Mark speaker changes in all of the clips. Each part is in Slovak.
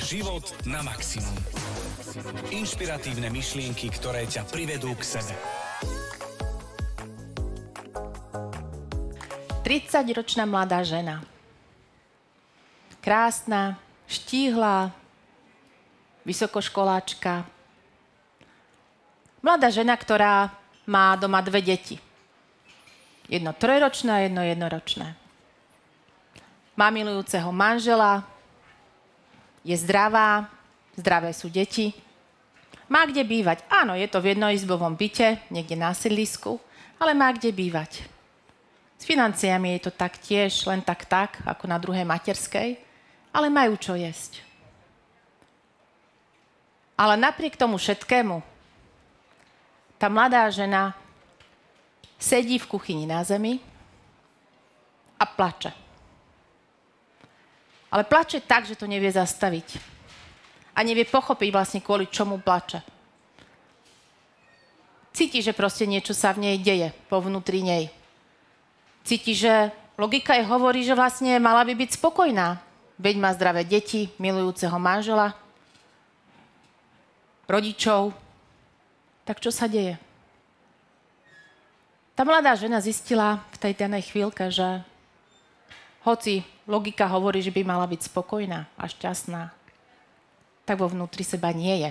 Speaker 1: život na maximum. Inšpiratívne myšlienky, ktoré ťa privedú k sebe.
Speaker 2: 30-ročná mladá žena. Krásna, štíhla, vysokoškoláčka. Mladá žena, ktorá má doma dve deti. Jedno trojročné a jedno jednoročné. Má milujúceho manžela, je zdravá, zdravé sú deti, má kde bývať. Áno, je to v jednoizbovom byte, niekde na sídlisku, ale má kde bývať. S financiami je to tak tiež, len tak tak, ako na druhej materskej, ale majú čo jesť. Ale napriek tomu všetkému, tá mladá žena sedí v kuchyni na zemi a plače. Ale plače tak, že to nevie zastaviť. A nevie pochopiť vlastne kvôli čomu plače. Cíti, že proste niečo sa v nej deje, po vnútri nej. Cíti, že logika jej hovorí, že vlastne mala by byť spokojná. Veď má zdravé deti, milujúceho manžela, rodičov. Tak čo sa deje? Tá mladá žena zistila v tej danej chvíľke, že hoci logika hovorí, že by mala byť spokojná a šťastná, tak vo vnútri seba nie je.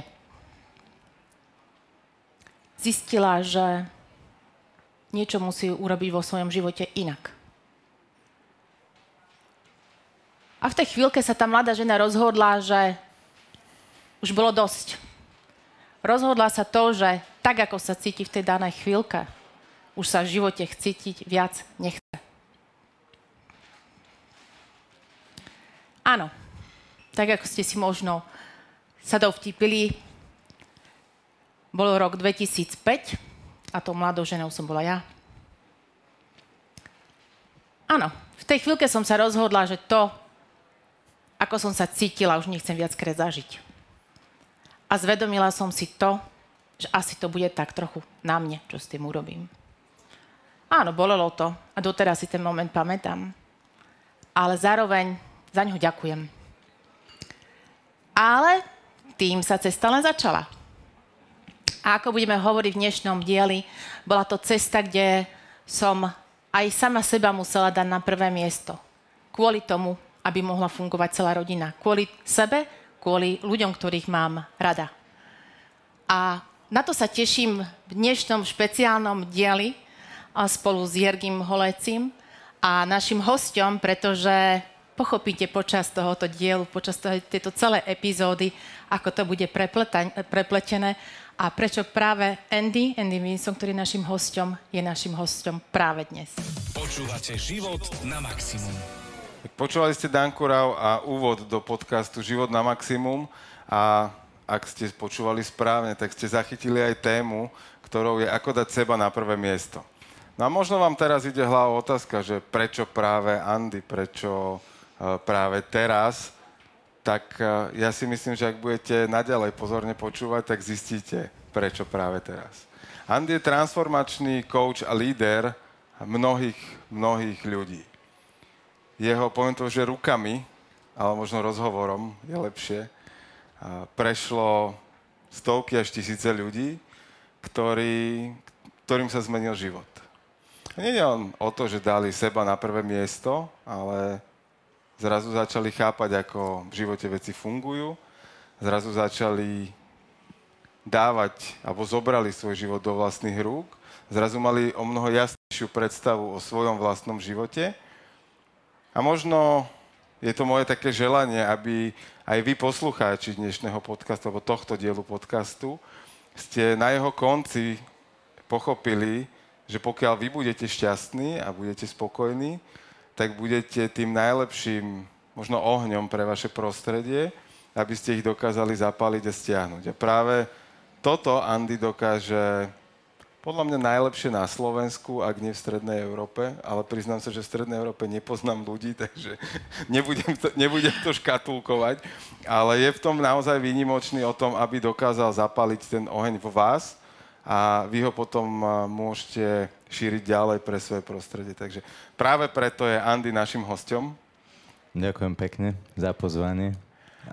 Speaker 2: Zistila, že niečo musí urobiť vo svojom živote inak. A v tej chvíľke sa tá mladá žena rozhodla, že už bolo dosť. Rozhodla sa to, že tak, ako sa cíti v tej danej chvíľke, už sa v živote cítiť viac nechce. Áno, tak ako ste si možno sa dovtipili, bolo rok 2005 a tou mladou ženou som bola ja. Áno, v tej chvíľke som sa rozhodla, že to, ako som sa cítila, už nechcem viackrát zažiť. A zvedomila som si to, že asi to bude tak trochu na mne, čo s tým urobím. Áno, bolelo to a doteraz si ten moment pamätám. Ale zároveň za ňo ďakujem. Ale tým sa cesta len začala. A ako budeme hovoriť v dnešnom dieli, bola to cesta, kde som aj sama seba musela dať na prvé miesto. Kvôli tomu, aby mohla fungovať celá rodina. Kvôli sebe, kvôli ľuďom, ktorých mám rada. A na to sa teším v dnešnom špeciálnom dieli spolu s Jergim Holecim a našim hostom, pretože pochopíte počas tohoto dielu, počas tejto celej epizódy, ako to bude prepletené a prečo práve Andy, Andy Vinson, ktorý je našim hostom, je našim hostom práve dnes.
Speaker 1: Počúvate život na maximum.
Speaker 3: Počúvali ste Danku Rau a úvod do podcastu Život na maximum a ak ste počúvali správne, tak ste zachytili aj tému, ktorou je ako dať seba na prvé miesto. No a možno vám teraz ide hlava otázka, že prečo práve Andy, prečo práve teraz, tak ja si myslím, že ak budete naďalej pozorne počúvať, tak zistíte, prečo práve teraz. Andy je transformačný coach a líder mnohých, mnohých ľudí. Jeho, poviem to, že rukami, ale možno rozhovorom je lepšie, prešlo stovky až tisíce ľudí, ktorý, ktorým sa zmenil život. Nie je on o to, že dali seba na prvé miesto, ale zrazu začali chápať, ako v živote veci fungujú, zrazu začali dávať, alebo zobrali svoj život do vlastných rúk, zrazu mali o mnoho jasnejšiu predstavu o svojom vlastnom živote. A možno je to moje také želanie, aby aj vy poslucháči dnešného podcastu, alebo tohto dielu podcastu, ste na jeho konci pochopili, že pokiaľ vy budete šťastní a budete spokojní, tak budete tým najlepším možno ohňom pre vaše prostredie, aby ste ich dokázali zapáliť a stiahnuť. A práve toto Andy dokáže podľa mňa najlepšie na Slovensku, ak nie v Strednej Európe, ale priznám sa, že v Strednej Európe nepoznám ľudí, takže nebudem to, nebudem to škatulkovať, ale je v tom naozaj výnimočný o tom, aby dokázal zapaliť ten oheň vo vás a vy ho potom môžete šíriť ďalej pre svoje prostredie. Takže práve preto je Andy našim hostom.
Speaker 4: Ďakujem pekne za pozvanie.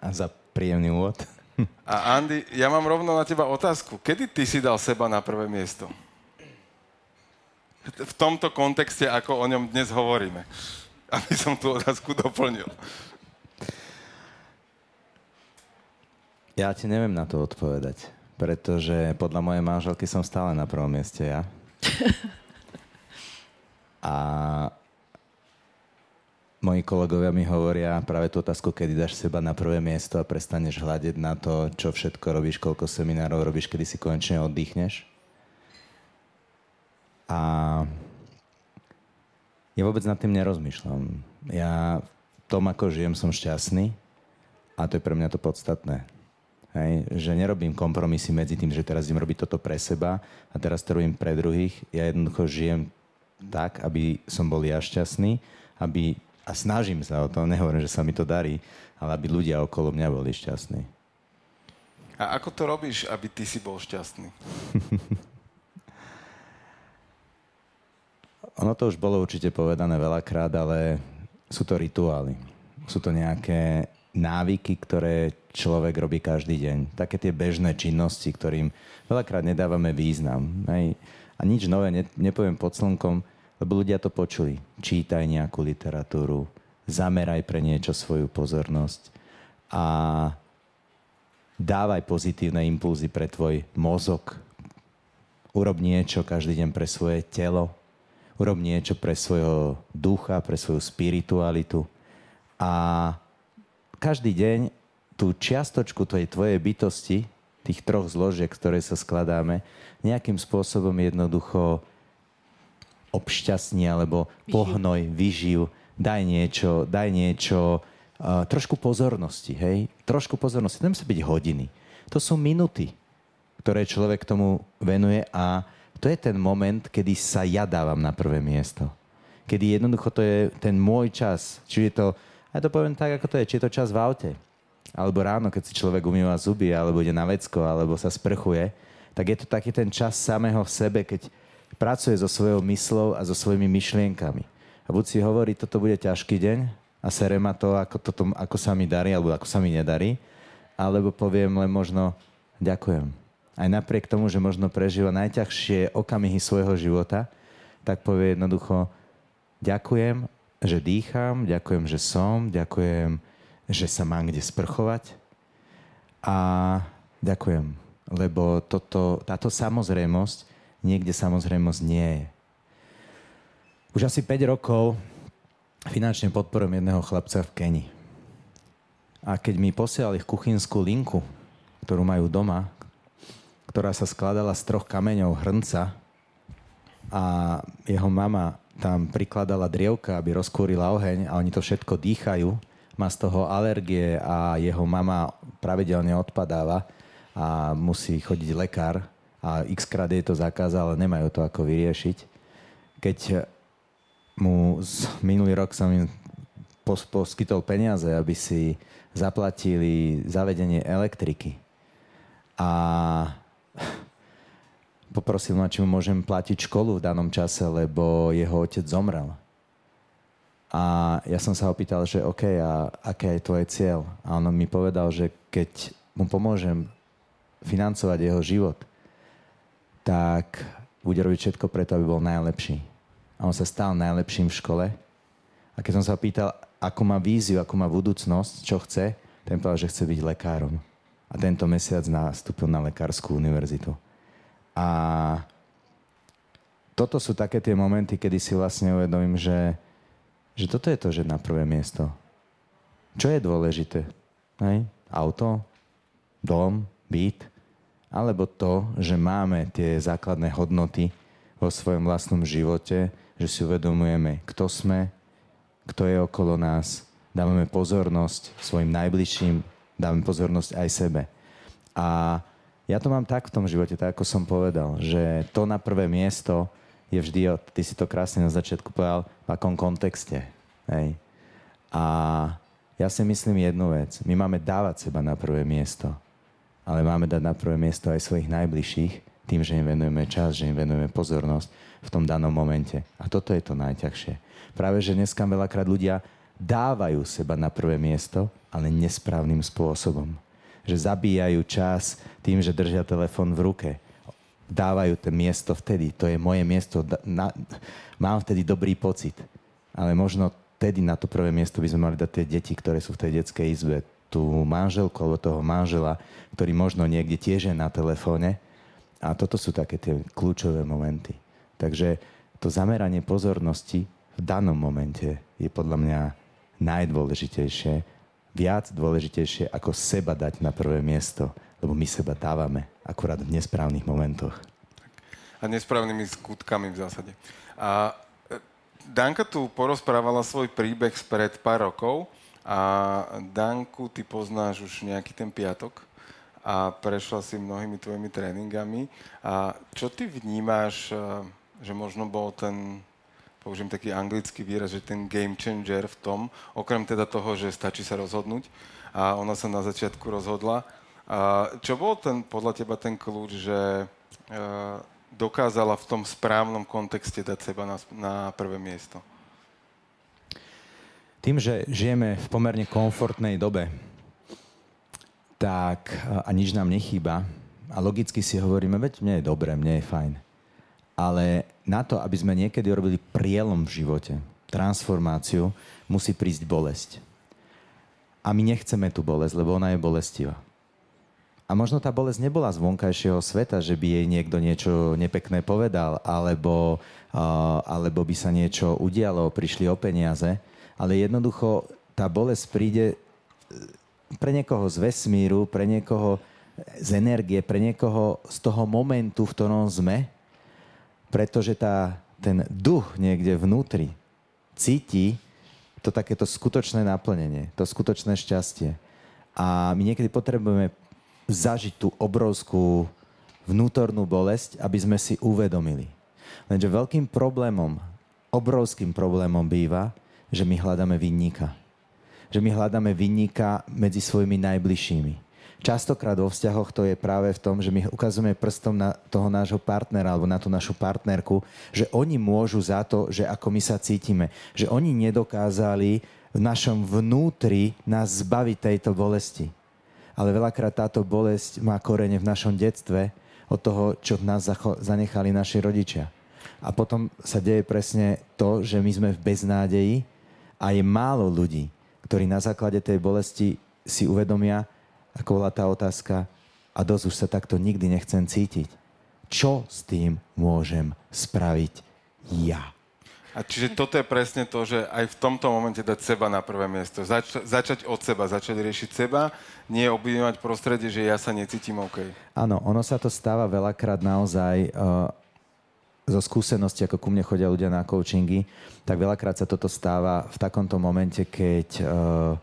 Speaker 4: A za príjemný úvod.
Speaker 3: A Andy, ja mám rovno na teba otázku. Kedy ty si dal seba na prvé miesto? V tomto kontexte, ako o ňom dnes hovoríme. Aby som tú otázku doplnil.
Speaker 4: Ja ti neviem na to odpovedať, pretože podľa mojej manželky som stále na prvom mieste ja. A moji kolegovia mi hovoria práve tú otázku, kedy dáš seba na prvé miesto a prestaneš hľadiť na to, čo všetko robíš, koľko seminárov robíš, kedy si konečne oddychneš. A ja vôbec nad tým nerozmýšľam. Ja v tom, ako žijem, som šťastný a to je pre mňa to podstatné. Hej, že nerobím kompromisy medzi tým, že teraz idem robiť toto pre seba a teraz to robím pre druhých. Ja jednoducho žijem tak, aby som bol ja šťastný, aby, a snažím sa o to, nehovorím, že sa mi to darí, ale aby ľudia okolo mňa boli šťastní.
Speaker 3: A ako to robíš, aby ty si bol šťastný?
Speaker 4: ono to už bolo určite povedané veľakrát, ale sú to rituály. Sú to nejaké návyky, ktoré človek robí každý deň. Také tie bežné činnosti, ktorým veľakrát nedávame význam. Hej. A nič nové ne, nepoviem pod slnkom, lebo ľudia to počuli. Čítaj nejakú literatúru, zameraj pre niečo svoju pozornosť a dávaj pozitívne impulzy pre tvoj mozog. Urob niečo každý deň pre svoje telo, urob niečo pre svojho ducha, pre svoju spiritualitu a každý deň tú čiastočku tej tvojej bytosti, tých troch zložiek, ktoré sa skladáme, nejakým spôsobom jednoducho obšťastní alebo pohnoj, vyživ, daj niečo, daj niečo, uh, trošku pozornosti, hej? Trošku pozornosti. To musí byť hodiny. To sú minuty, ktoré človek tomu venuje a to je ten moment, kedy sa ja dávam na prvé miesto. Kedy jednoducho to je ten môj čas. Či je to ja to poviem tak, ako to je. Či je to čas v aute, alebo ráno, keď si človek umýva zuby, alebo ide na vecko, alebo sa sprchuje, tak je to taký ten čas samého v sebe, keď pracuje so svojou myslou a so svojimi myšlienkami. A buď si hovorí, toto bude ťažký deň a sere ma to, ako, toto, ako sa mi darí, alebo ako sa mi nedarí, alebo poviem len možno ďakujem. Aj napriek tomu, že možno prežíva najťažšie okamihy svojho života, tak povie jednoducho ďakujem že dýcham, ďakujem, že som, ďakujem, že sa mám kde sprchovať a ďakujem, lebo toto, táto samozrejmosť niekde samozrejmosť nie je. Už asi 5 rokov finančne podporujem jedného chlapca v Keni. A keď mi posielali kuchynskú linku, ktorú majú doma, ktorá sa skladala z troch kameňov hrnca a jeho mama tam prikladala drievka, aby rozkúrila oheň a oni to všetko dýchajú. Má z toho alergie a jeho mama pravidelne odpadáva a musí chodiť lekár a x krát je to zakázal, ale nemajú to ako vyriešiť. Keď mu z minulý rok som im poskytol peniaze, aby si zaplatili zavedenie elektriky. A poprosil ma, či mu môžem platiť školu v danom čase, lebo jeho otec zomrel. A ja som sa ho pýtal, že OK, a aké je tvoj cieľ? A on mi povedal, že keď mu pomôžem financovať jeho život, tak bude robiť všetko preto, aby bol najlepší. A on sa stal najlepším v škole. A keď som sa pýtal, ako má víziu, ako má budúcnosť, čo chce, ten povedal, že chce byť lekárom. A tento mesiac nastúpil na lekárskú univerzitu. A toto sú také tie momenty, kedy si vlastne uvedomím, že, že toto je to, že na prvé miesto. Čo je dôležité? Hej? Auto? Dom? Byt? Alebo to, že máme tie základné hodnoty vo svojom vlastnom živote, že si uvedomujeme, kto sme, kto je okolo nás, dávame pozornosť svojim najbližším, dávame pozornosť aj sebe. A ja to mám tak v tom živote, tak ako som povedal, že to na prvé miesto je vždy, ty si to krásne na začiatku povedal, v akom kontexte. Hej. A ja si myslím jednu vec. My máme dávať seba na prvé miesto, ale máme dať na prvé miesto aj svojich najbližších, tým, že im venujeme čas, že im venujeme pozornosť v tom danom momente. A toto je to najťažšie. Práve, že dneska veľakrát ľudia dávajú seba na prvé miesto, ale nesprávnym spôsobom. Že zabíjajú čas tým, že držia telefón v ruke. Dávajú to miesto vtedy. To je moje miesto. Na, mám vtedy dobrý pocit. Ale možno vtedy na to prvé miesto by sme mali dať tie deti, ktoré sú v tej detskej izbe. Tú manželku alebo toho manžela, ktorý možno niekde tiež je na telefóne. A toto sú také tie kľúčové momenty. Takže to zameranie pozornosti v danom momente je podľa mňa najdôležitejšie, viac dôležitejšie, ako seba dať na prvé miesto, lebo my seba dávame akurát v nesprávnych momentoch.
Speaker 3: A nesprávnymi skutkami v zásade. A e, Danka tu porozprávala svoj príbeh spred pár rokov a Danku ty poznáš už nejaký ten piatok a prešla si mnohými tvojimi tréningami. A čo ty vnímáš, e, že možno bol ten použijem taký anglický výraz, že ten game changer v tom, okrem teda toho, že stačí sa rozhodnúť a ona sa na začiatku rozhodla. Čo bol ten, podľa teba ten kľúč, že uh, dokázala v tom správnom kontexte dať seba na, na prvé miesto?
Speaker 4: Tým, že žijeme v pomerne komfortnej dobe, tak a nič nám nechýba a logicky si hovoríme, veď mne je dobre, mne je fajn. Ale na to, aby sme niekedy robili prielom v živote, transformáciu, musí prísť bolesť. A my nechceme tú bolesť, lebo ona je bolestivá. A možno tá bolesť nebola z vonkajšieho sveta, že by jej niekto niečo nepekné povedal, alebo, uh, alebo by sa niečo udialo, prišli o peniaze, ale jednoducho tá bolesť príde pre niekoho z vesmíru, pre niekoho z energie, pre niekoho z toho momentu, v ktorom sme, pretože tá, ten duch niekde vnútri cíti to takéto skutočné naplnenie, to skutočné šťastie. A my niekedy potrebujeme zažiť tú obrovskú vnútornú bolesť, aby sme si uvedomili. Lenže veľkým problémom, obrovským problémom býva, že my hľadáme vinníka. Že my hľadáme vinníka medzi svojimi najbližšími častokrát vo vzťahoch to je práve v tom, že my ukazujeme prstom na toho nášho partnera alebo na tú našu partnerku, že oni môžu za to, že ako my sa cítime. Že oni nedokázali v našom vnútri nás zbaviť tejto bolesti. Ale veľakrát táto bolesť má korene v našom detstve od toho, čo v nás zanechali naši rodičia. A potom sa deje presne to, že my sme v beznádeji a je málo ľudí, ktorí na základe tej bolesti si uvedomia, ako bola tá otázka, a dosť už sa takto nikdy nechcem cítiť. Čo s tým môžem spraviť ja?
Speaker 3: A čiže toto je presne to, že aj v tomto momente dať seba na prvé miesto. Zač- začať od seba, začať riešiť seba, nie obvinovať prostredie, že ja sa necítim OK.
Speaker 4: Áno, ono sa to stáva veľakrát naozaj uh, zo skúsenosti, ako ku mne chodia ľudia na coachingy, tak veľakrát sa toto stáva v takomto momente, keď uh,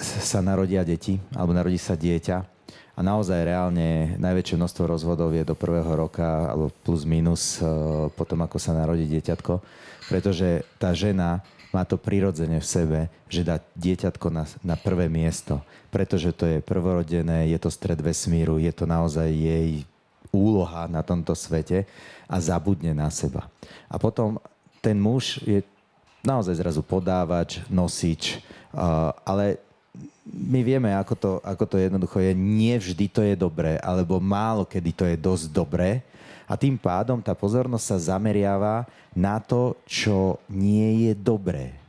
Speaker 4: sa narodia deti, alebo narodí sa dieťa a naozaj reálne najväčšie množstvo rozvodov je do prvého roka, alebo plus minus e, potom, ako sa narodí dieťatko, pretože tá žena má to prirodzene v sebe, že dá dieťatko na, na prvé miesto, pretože to je prvorodené, je to stred vesmíru, je to naozaj jej úloha na tomto svete a zabudne na seba. A potom ten muž je naozaj zrazu podávač, nosič, uh, ale my vieme, ako to, ako to jednoducho je. Nie vždy to je dobré, alebo málo kedy to je dosť dobré. A tým pádom tá pozornosť sa zameriava na to, čo nie je dobré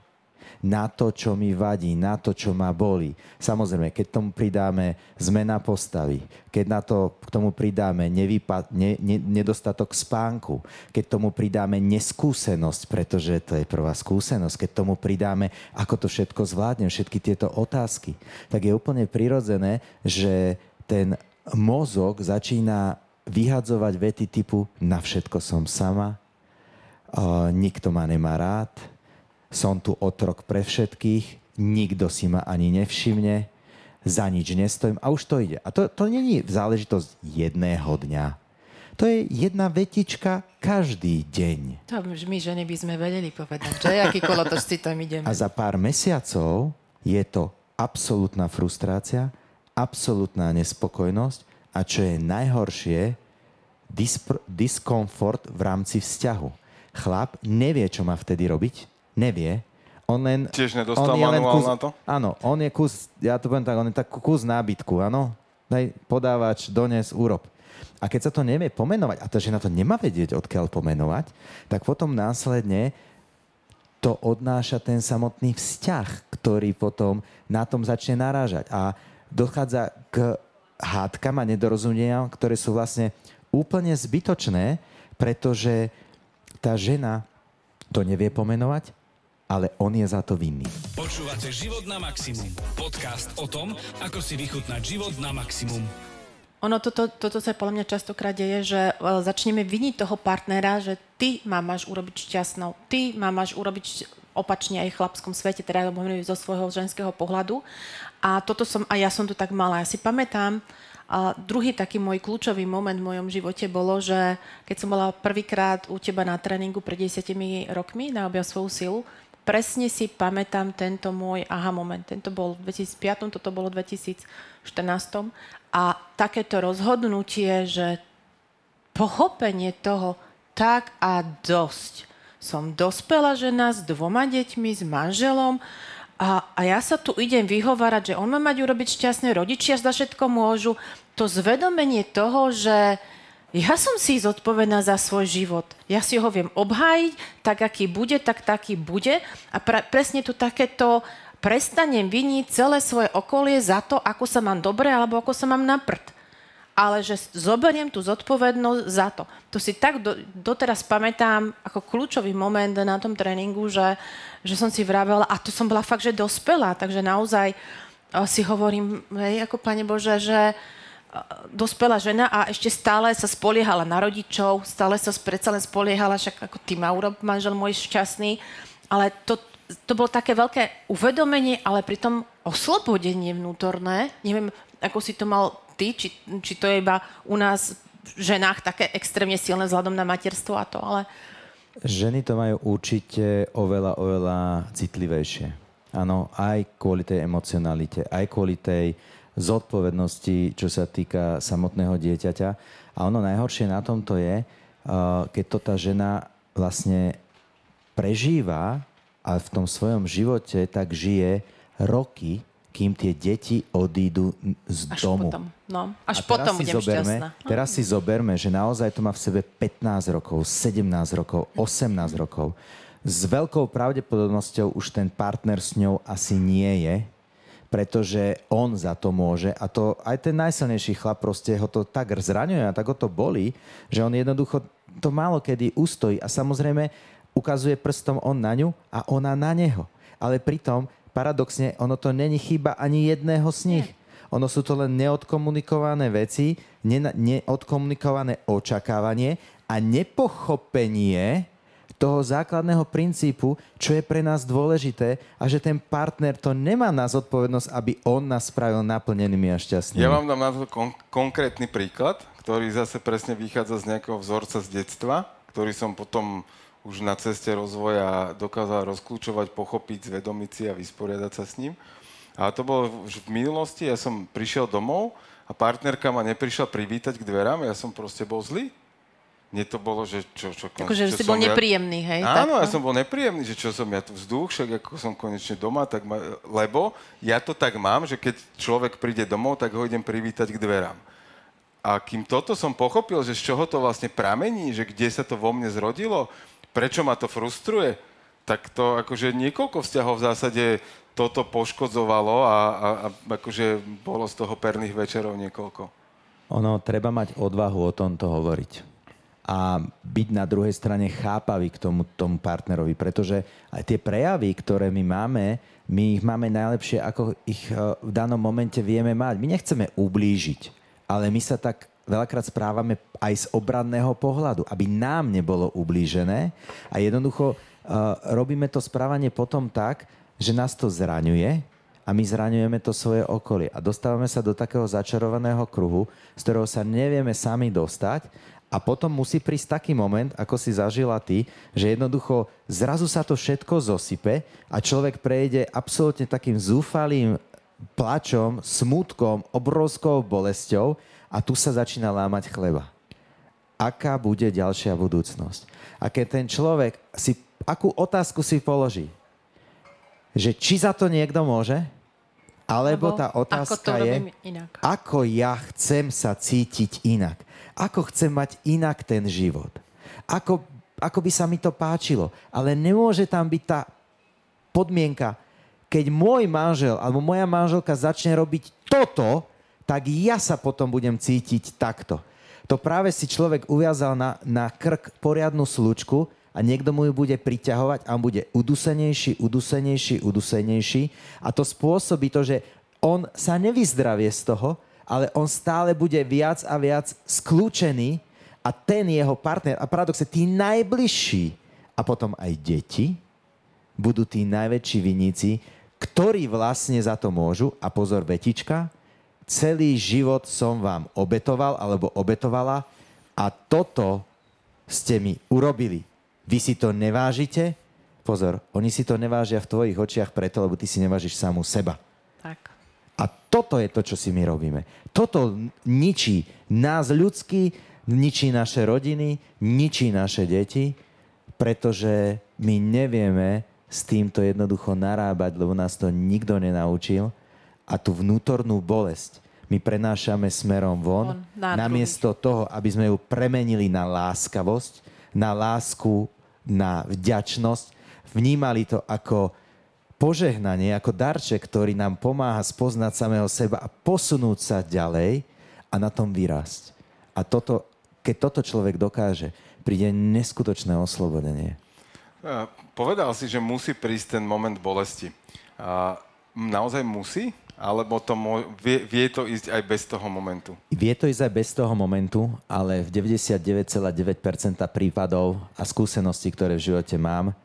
Speaker 4: na to, čo mi vadí, na to, čo ma boli. Samozrejme, keď tomu pridáme zmena postavy, keď na to, k tomu pridáme nevypa- ne, ne, nedostatok spánku, keď tomu pridáme neskúsenosť, pretože to je prvá skúsenosť, keď tomu pridáme, ako to všetko zvládnem, všetky tieto otázky, tak je úplne prirodzené, že ten mozog začína vyhadzovať vety typu na všetko som sama, nikto ma nemá rád, som tu otrok pre všetkých, nikto si ma ani nevšimne, za nič nestojím a už to ide. A to, to není záležitosť jedného dňa. To je jedna vetička každý deň.
Speaker 2: To už my ženy by sme vedeli povedať, že aký kolotoč si tam ideme.
Speaker 4: A za pár mesiacov je to absolútna frustrácia, absolútna nespokojnosť a čo je najhoršie, dispr- diskomfort v rámci vzťahu. Chlap nevie, čo má vtedy robiť, nevie, On len,
Speaker 3: Tiež nedostal
Speaker 4: on je len kus,
Speaker 3: na to?
Speaker 4: Áno, on je kus, ja to poviem tak, on je tak kus nábytku, áno. Daj, podávač, dones, úrob. A keď sa to nevie pomenovať, a tá žena to nemá vedieť, odkiaľ pomenovať, tak potom následne to odnáša ten samotný vzťah, ktorý potom na tom začne narážať. A dochádza k hádkam a nedorozumeniam, ktoré sú vlastne úplne zbytočné, pretože tá žena to nevie pomenovať, ale on je za to vinný.
Speaker 1: Počúvate Život na maximum. Podcast o tom, ako si vychutnať život na maximum.
Speaker 2: Ono toto, toto sa podľa mňa častokrát deje, že e, začneme viniť toho partnera, že ty ma máš urobiť šťastnou, ty ma máš urobiť opačne aj v chlapskom svete, teda lebo zo svojho ženského pohľadu. A toto som, a ja som to tak mala. Ja si pamätám, a druhý taký môj kľúčový moment v mojom živote bolo, že keď som bola prvýkrát u teba na tréningu pred desiatimi rokmi na objav svoju silu, presne si pamätám tento môj aha moment. Tento bol v 2005, toto bolo v 2014. A takéto rozhodnutie, že pochopenie toho tak a dosť. Som dospela žena s dvoma deťmi, s manželom a, a ja sa tu idem vyhovárať, že on má mať urobiť šťastné rodičia, za všetko môžu. To zvedomenie toho, že ja som si zodpovedná za svoj život. Ja si ho viem obhájiť, tak aký bude, tak taký bude. A pre, presne tu takéto prestanem viniť celé svoje okolie za to, ako sa mám dobre alebo ako sa mám na prd. Ale že zoberiem tú zodpovednosť za to. To si tak do, doteraz pamätám ako kľúčový moment na tom tréningu, že, že som si vravela, a to som bola fakt, že dospelá, takže naozaj si hovorím, hej, ako Pane Bože, že dospelá žena a ešte stále sa spoliehala na rodičov, stále sa predsa len spoliehala, však ako ty ma urob, manžel môj šťastný, ale to, to bolo také veľké uvedomenie, ale pritom oslobodenie vnútorné. Neviem, ako si to mal ty, či, či to je iba u nás v ženách také extrémne silné vzhľadom na materstvo a to, ale...
Speaker 4: Ženy to majú určite oveľa, oveľa citlivejšie. Áno, aj kvôli tej emocionalite, aj kvôli tej zodpovednosti, čo sa týka samotného dieťaťa. A ono najhoršie na tomto je, keď to tá žena vlastne prežíva a v tom svojom živote tak žije roky, kým tie deti odídu z
Speaker 2: až
Speaker 4: domu.
Speaker 2: Potom. No, až
Speaker 4: a
Speaker 2: potom budem
Speaker 4: zoberme,
Speaker 2: šťastná.
Speaker 4: Teraz si zoberme, že naozaj to má v sebe 15 rokov, 17 rokov, 18 rokov. S veľkou pravdepodobnosťou už ten partner s ňou asi nie je, pretože on za to môže a to aj ten najsilnejší chlap proste ho to tak zraňuje a tak ho to bolí, že on jednoducho to málo kedy ustojí a samozrejme ukazuje prstom on na ňu a ona na neho. Ale pritom paradoxne ono to není chyba ani jedného z nich. Ono sú to len neodkomunikované veci, neodkomunikované očakávanie a nepochopenie toho základného princípu, čo je pre nás dôležité a že ten partner to nemá na zodpovednosť, aby on nás spravil naplnenými a šťastnými.
Speaker 3: Ja vám dám na to kon- konkrétny príklad, ktorý zase presne vychádza z nejakého vzorca z detstva, ktorý som potom už na ceste rozvoja dokázal rozklúčovať, pochopiť, zvedomiť si a vysporiadať sa s ním. A to bolo už v minulosti, ja som prišiel domov a partnerka ma neprišla privítať k dverám, ja som proste bol zlý mne to bolo, že čo... čo
Speaker 2: akože
Speaker 3: čo
Speaker 2: si bol
Speaker 3: ja...
Speaker 2: nepríjemný, hej?
Speaker 3: Áno,
Speaker 2: tak,
Speaker 3: ja som bol nepríjemný, že čo som ja tu vzduch, však ako som konečne doma, tak ma... lebo ja to tak mám, že keď človek príde domov, tak ho idem privítať k dverám. A kým toto som pochopil, že z čoho to vlastne pramení, že kde sa to vo mne zrodilo, prečo ma to frustruje, tak to akože niekoľko vzťahov v zásade toto poškodzovalo a, a, a akože bolo z toho perných večerov niekoľko.
Speaker 4: Ono, treba mať odvahu o tomto hovoriť a byť na druhej strane chápavý k tomu, tomu partnerovi, pretože aj tie prejavy, ktoré my máme, my ich máme najlepšie, ako ich e, v danom momente vieme mať. My nechceme ublížiť, ale my sa tak veľakrát správame aj z obranného pohľadu, aby nám nebolo ublížené a jednoducho uh, robíme to správanie potom tak, že nás to zraňuje a my zraňujeme to svoje okolie a dostávame sa do takého začarovaného kruhu, z ktorého sa nevieme sami dostať a potom musí prísť taký moment, ako si zažila ty, že jednoducho zrazu sa to všetko zosype a človek prejde absolútne takým zúfalým plačom, smutkom, obrovskou bolesťou a tu sa začína lámať chleba. Aká bude ďalšia budúcnosť? A keď ten človek si, akú otázku si položí? že či za to niekto môže, alebo tá otázka
Speaker 2: ako
Speaker 4: je,
Speaker 2: inak.
Speaker 4: ako ja chcem sa cítiť inak. Ako chcem mať inak ten život. Ako, ako by sa mi to páčilo. Ale nemôže tam byť tá podmienka, keď môj manžel alebo moja manželka začne robiť toto, tak ja sa potom budem cítiť takto. To práve si človek uviazal na, na krk poriadnu slučku a niekto mu ju bude priťahovať a on bude udusenejší, udusenejší, udusenejší a to spôsobí to, že on sa nevyzdravie z toho, ale on stále bude viac a viac skľúčený a ten jeho partner, a paradoxe, tí najbližší a potom aj deti budú tí najväčší viníci, ktorí vlastne za to môžu, a pozor, vetička, celý život som vám obetoval alebo obetovala a toto ste mi urobili. Vy si to nevážite? Pozor, oni si to nevážia v tvojich očiach preto, lebo ty si nevážiš samú seba.
Speaker 2: Tak.
Speaker 4: A toto je to, čo si my robíme. Toto ničí nás ľudský, ničí naše rodiny, ničí naše deti, pretože my nevieme s týmto jednoducho narábať, lebo nás to nikto nenaučil. A tú vnútornú bolesť my prenášame smerom von,
Speaker 2: Von, na
Speaker 4: namiesto toho, aby sme ju premenili na láskavosť, na lásku, na vďačnosť, vnímali to ako požehnanie, ako darček, ktorý nám pomáha spoznať samého seba a posunúť sa ďalej a na tom vyrásť. A toto, keď toto človek dokáže, príde neskutočné oslobodenie.
Speaker 3: A Povedal si, že musí prísť ten moment bolesti. A naozaj musí? Alebo to mo- vie, vie to ísť aj bez toho momentu?
Speaker 4: Vie to ísť aj bez toho momentu, ale v 99,9% prípadov a skúseností, ktoré v živote mám,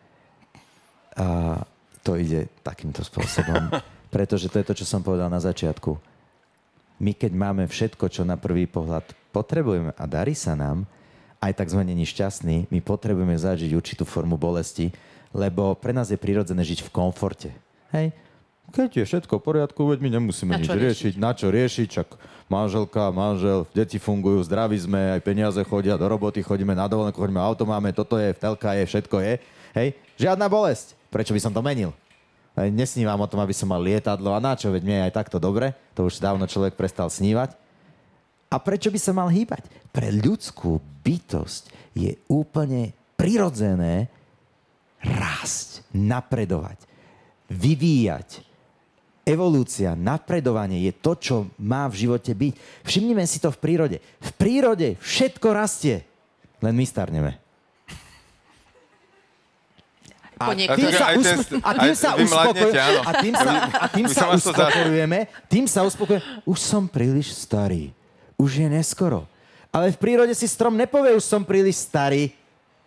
Speaker 4: a to ide takýmto spôsobom. Pretože to je to, čo som povedal na začiatku. My keď máme všetko, čo na prvý pohľad potrebujeme a darí sa nám, aj tak sme není šťastní, my potrebujeme zažiť určitú formu bolesti, lebo pre nás je prirodzené žiť v komforte. Hej? Keď je všetko v poriadku, veď my nemusíme
Speaker 2: Na
Speaker 4: nič riešiť.
Speaker 2: riešiť?
Speaker 4: Na čo riešiť? Čak manželka, manžel, deti fungujú, zdraví sme, aj peniaze chodia, do roboty chodíme, na dovolenku chodíme, auto máme, toto je, telka je, všetko je. Hej? Žiadna bolesť. Prečo by som to menil? Nesnívam o tom, aby som mal lietadlo a na čo, veď mne je aj takto dobre. To už dávno človek prestal snívať. A prečo by sa mal hýbať? Pre ľudskú bytosť je úplne prirodzené rásť, napredovať, vyvíjať. Evolúcia, napredovanie je to, čo má v živote byť. Všimnime si to v prírode. V prírode všetko rastie, len my starneme.
Speaker 3: A
Speaker 4: Tým sa,
Speaker 3: st-
Speaker 4: a tým sa
Speaker 3: áno.
Speaker 4: a tým sa, a tým sa uspokojujeme, tým sa uspokojujeme. Už som príliš starý. Už je neskoro. Ale v prírode si strom nepovie, už som príliš starý.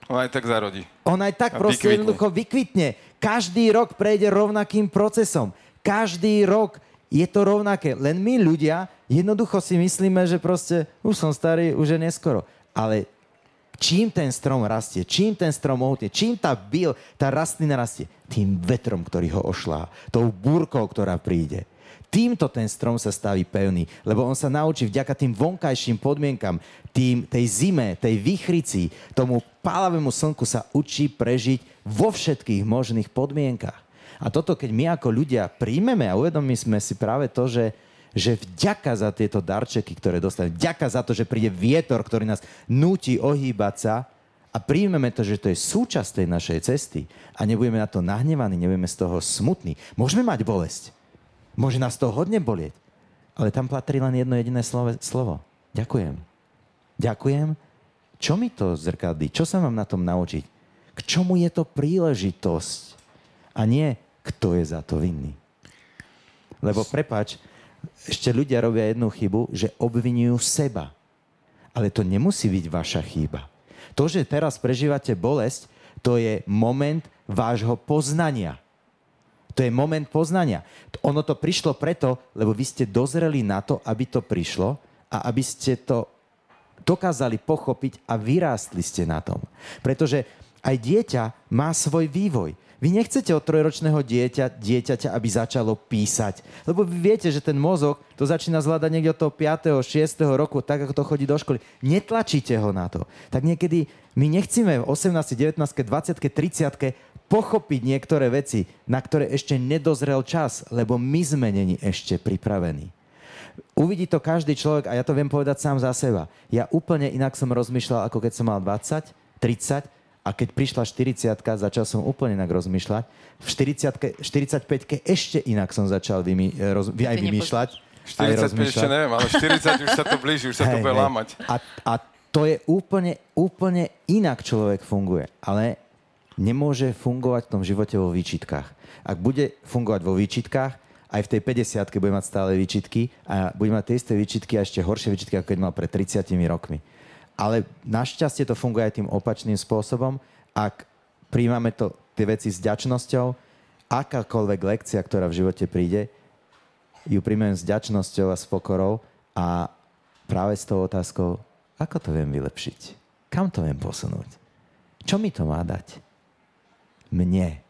Speaker 3: On aj tak zarodí.
Speaker 4: On aj tak
Speaker 3: A
Speaker 4: proste
Speaker 3: vykvitne.
Speaker 4: jednoducho vykvitne. Každý rok prejde rovnakým procesom. Každý rok je to rovnaké. Len my ľudia jednoducho si myslíme, že proste už som starý, už je neskoro. Ale čím ten strom rastie, čím ten strom ohutne, čím tá byl, tá rastlina rastie, tým vetrom, ktorý ho ošlá, tou búrkou, ktorá príde. Týmto ten strom sa staví pevný, lebo on sa naučí vďaka tým vonkajším podmienkam, tým, tej zime, tej výchrici, tomu pálavému slnku sa učí prežiť vo všetkých možných podmienkach. A toto, keď my ako ľudia príjmeme a uvedomíme si práve to, že, že vďaka za tieto darčeky, ktoré dostaneme, vďaka za to, že príde vietor, ktorý nás núti ohýbať sa a príjmeme to, že to je súčasť tej našej cesty a nebudeme na to nahnevaní, nebudeme z toho smutní. Môžeme mať bolesť. Môže nás to hodne bolieť. Ale tam patrí len jedno jediné slovo. slovo. Ďakujem. Ďakujem. Čo mi to zrkadlí? Čo sa mám na tom naučiť? K čomu je to príležitosť? A nie, kto je za to vinný. Lebo prepač, ešte ľudia robia jednu chybu, že obvinujú seba. Ale to nemusí byť vaša chyba. To, že teraz prežívate bolesť, to je moment vášho poznania. To je moment poznania. Ono to prišlo preto, lebo vy ste dozreli na to, aby to prišlo a aby ste to dokázali pochopiť a vyrástli ste na tom. Pretože aj dieťa má svoj vývoj. Vy nechcete od trojročného dieťa, dieťaťa, aby začalo písať. Lebo vy viete, že ten mozog to začína zvládať niekde od toho 5. 6. roku, tak ako to chodí do školy. Netlačíte ho na to. Tak niekedy my nechceme v 18, 19, 20, 30 pochopiť niektoré veci, na ktoré ešte nedozrel čas, lebo my sme není ešte pripravení. Uvidí to každý človek a ja to viem povedať sám za seba. Ja úplne inak som rozmýšľal, ako keď som mal 20, 30 a keď prišla 40 začal som úplne inak rozmýšľať. V 40 45 ešte inak som začal vymy, roz, aj vymýšľať.
Speaker 3: 45 ešte neviem, ale 40 už sa to blíži, už sa hey, to bude hey. lámať.
Speaker 4: A, a to je úplne, úplne inak človek funguje. Ale nemôže fungovať v tom živote vo výčitkách. Ak bude fungovať vo výčitkách, aj v tej 50 bude mať stále výčitky a bude mať tie isté výčitky a ešte horšie výčitky, ako keď mal pred 30 rokmi. Ale našťastie to funguje aj tým opačným spôsobom. Ak príjmame to, tie veci s ďačnosťou, akákoľvek lekcia, ktorá v živote príde, ju príjmem s ďačnosťou a s pokorou a práve s tou otázkou, ako to viem vylepšiť? Kam to viem posunúť? Čo mi to má dať? Mne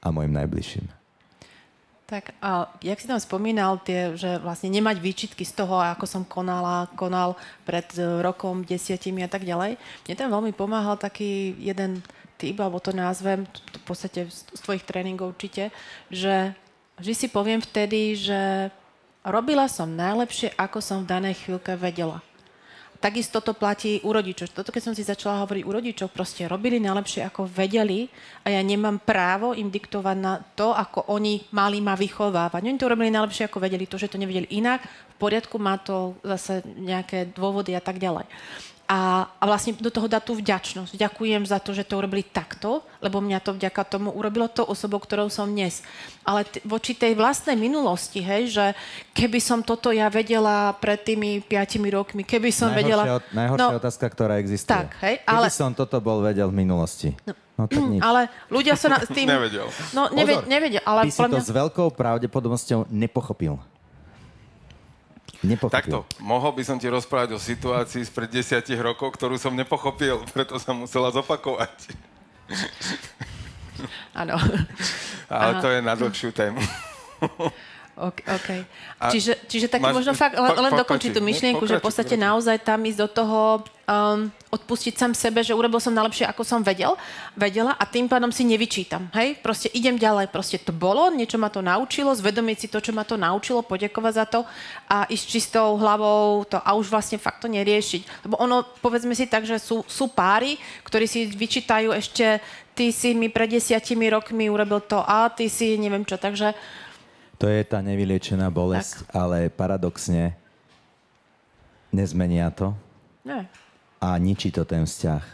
Speaker 4: a mojim najbližším.
Speaker 2: Tak a jak si tam spomínal, tie, že vlastne nemať výčitky z toho, ako som konala, konal pred e, rokom, desiatimi a tak ďalej. Mne tam veľmi pomáhal taký jeden typ, alebo to názvem, v podstate z tvojich tréningov určite, že vždy si poviem vtedy, že robila som najlepšie, ako som v danej chvíľke vedela takisto to platí u rodičov. Toto, keď som si začala hovoriť u rodičov, proste robili najlepšie, ako vedeli a ja nemám právo im diktovať na to, ako oni mali ma vychovávať. Oni to robili najlepšie, ako vedeli. To, že to nevedeli inak, v poriadku, má to zase nejaké dôvody a tak ďalej a, a vlastne do toho dať tú vďačnosť. Ďakujem za to, že to urobili takto, lebo mňa to vďaka tomu urobilo to osobou, ktorou som dnes. Ale t- voči tej vlastnej minulosti, hej, že keby som toto ja vedela pred tými piatimi rokmi, keby som
Speaker 4: najhoršia,
Speaker 2: vedela...
Speaker 4: Najhoršia no, otázka, ktorá existuje.
Speaker 2: Tak, hej,
Speaker 4: ale... Keby som toto bol vedel v minulosti. No, No tak nič.
Speaker 2: Ale ľudia sa na, s tým...
Speaker 3: nevedel.
Speaker 2: No, neved, nevedel, ale...
Speaker 4: Ty si to mňa... s veľkou pravdepodobnosťou nepochopil. Nepochopil.
Speaker 3: Takto, mohol by som ti rozprávať o situácii z pred desiatich rokov, ktorú som nepochopil, preto som musela zopakovať.
Speaker 2: Áno.
Speaker 3: Ale Aha. to je na dlhšiu tému.
Speaker 2: OK. okay. Čiže, čiže tak možno fakt len, len dokončiť tú myšlienku, že v podstate naozaj tam ísť do toho, um, odpustiť sám sebe, že urobil som najlepšie, ako som vedel, vedela a tým pádom si nevyčítam. Hej? Proste idem ďalej. Proste to bolo, niečo ma to naučilo, zvedomiť si to, čo ma to naučilo, poďakovať za to a ísť čistou hlavou to a už vlastne fakt to neriešiť. Lebo ono, povedzme si tak, že sú, sú páry, ktorí si vyčítajú ešte ty si mi pred desiatimi rokmi urobil to a ty si neviem čo, takže
Speaker 4: to je tá nevyliečená bolesť, tak. ale paradoxne nezmenia to.
Speaker 2: Ne.
Speaker 4: A ničí to ten vzťah.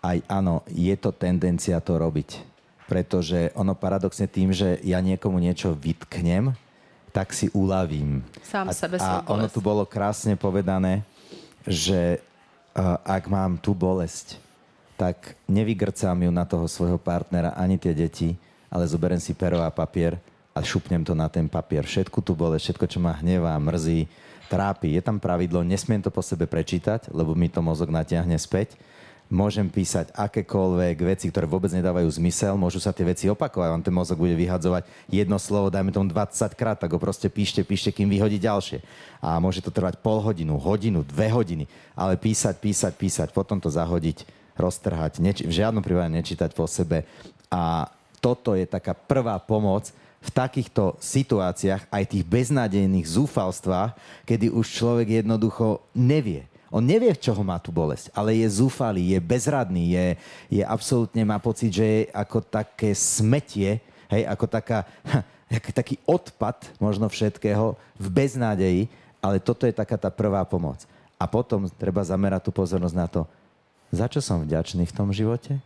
Speaker 4: Aj áno, je to tendencia to robiť. Pretože ono paradoxne tým, že ja niekomu niečo vytknem, tak si uľavím.
Speaker 2: Sám
Speaker 4: a,
Speaker 2: sebe
Speaker 4: A ono tu bolo krásne povedané, že uh, ak mám tú bolesť, tak nevygrcám ju na toho svojho partnera ani tie deti, ale zoberiem si pero a papier a šupnem to na ten papier. Všetku tu bole, všetko, čo ma hnevá, mrzí, trápi. Je tam pravidlo, nesmiem to po sebe prečítať, lebo mi to mozog natiahne späť. Môžem písať akékoľvek veci, ktoré vôbec nedávajú zmysel, môžu sa tie veci opakovať, on ten mozog bude vyhadzovať jedno slovo, dajme tomu 20 krát, tak ho proste píšte, píšte, kým vyhodí ďalšie. A môže to trvať pol hodinu, hodinu, dve hodiny, ale písať, písať, písať, potom to zahodiť, roztrhať, neči- v žiadnom prípade nečítať po sebe. A toto je taká prvá pomoc, v takýchto situáciách, aj tých beznádejných zúfalstvách, kedy už človek jednoducho nevie. On nevie, čoho má tu bolesť, ale je zúfalý, je bezradný, je, je absolútne, má pocit, že je ako také smetie, hej, ako taká, taký odpad možno všetkého v beznádeji, ale toto je taká tá prvá pomoc. A potom treba zamerať tú pozornosť na to, za čo som vďačný v tom živote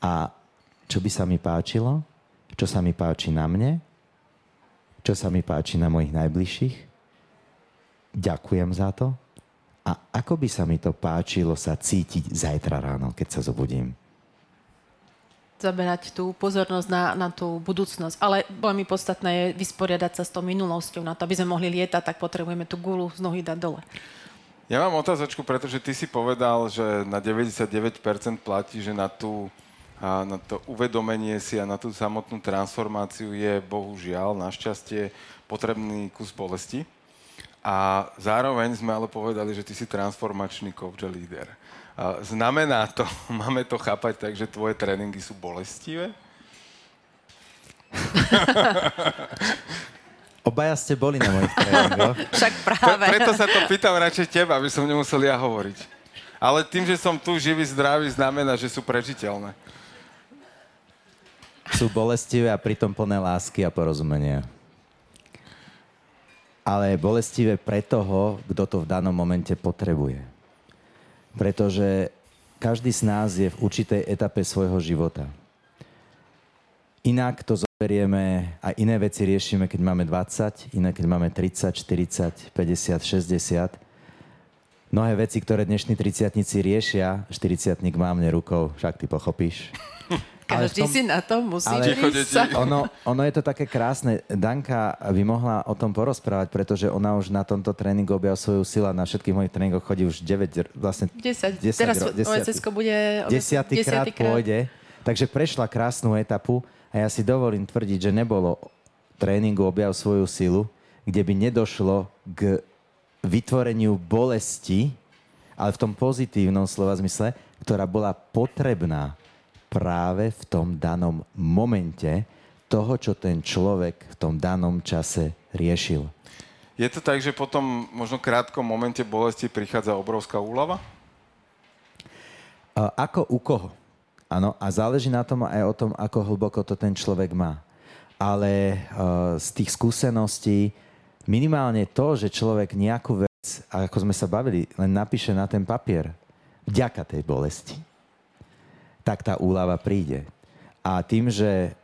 Speaker 4: a čo by sa mi páčilo čo sa mi páči na mne, čo sa mi páči na mojich najbližších. Ďakujem za to. A ako by sa mi to páčilo sa cítiť zajtra ráno, keď sa zobudím?
Speaker 2: zaberať tú pozornosť na, na tú budúcnosť. Ale veľmi podstatné je vysporiadať sa s tou minulosťou. Na to, aby sme mohli lietať, tak potrebujeme tú gulu z nohy dať dole.
Speaker 3: Ja mám otázočku, pretože ty si povedal, že na 99% platí, že na tú a na to uvedomenie si a na tú samotnú transformáciu je bohužiaľ, našťastie, potrebný kus bolesti. A zároveň sme ale povedali, že ty si transformačný coach a líder. A znamená to, máme to chápať tak, že tvoje tréningy sú bolestivé?
Speaker 4: Obaja ste boli na mojich tréningoch.
Speaker 2: Však
Speaker 3: Pre,
Speaker 2: práve.
Speaker 3: preto sa to pýtam radšej teba, aby som nemusel ja hovoriť. Ale tým, že som tu živý, zdravý, znamená, že sú prežiteľné.
Speaker 4: Sú bolestivé a pritom plné lásky a porozumenia. Ale bolestivé pre toho, kto to v danom momente potrebuje. Pretože každý z nás je v určitej etape svojho života. Inak to zoberieme a iné veci riešime, keď máme 20, iné keď máme 30, 40, 50, 60. Mnohé veci, ktoré dnešní 30 riešia, 40 mám mne rukou, však ty pochopíš.
Speaker 2: Každý
Speaker 4: tom-
Speaker 2: si na to musí
Speaker 4: ale-
Speaker 2: ísť
Speaker 4: ono, ono je to také krásne. Danka by mohla o tom porozprávať, pretože ona už na tomto tréningu objavila svoju silu a na všetkých mojich tréningoch chodí už 9, r- vlastne
Speaker 2: 10.
Speaker 4: 10
Speaker 2: Teraz
Speaker 4: ro-
Speaker 2: OSS bude...
Speaker 4: desiatý krát pôjde. Takže prešla krásnu etapu a ja si dovolím tvrdiť, že nebolo tréningu objav svoju silu, kde by nedošlo k vytvoreniu bolesti, ale v tom pozitívnom slova zmysle, ktorá bola potrebná práve v tom danom momente toho, čo ten človek v tom danom čase riešil.
Speaker 3: Je to tak, že potom možno krátkom momente bolesti prichádza obrovská úlava?
Speaker 4: Ako u koho? Áno, a záleží na tom aj o tom, ako hlboko to ten človek má. Ale uh, z tých skúseností minimálne to, že človek nejakú vec, ako sme sa bavili, len napíše na ten papier, vďaka tej bolesti, tak tá úlava príde. A tým, že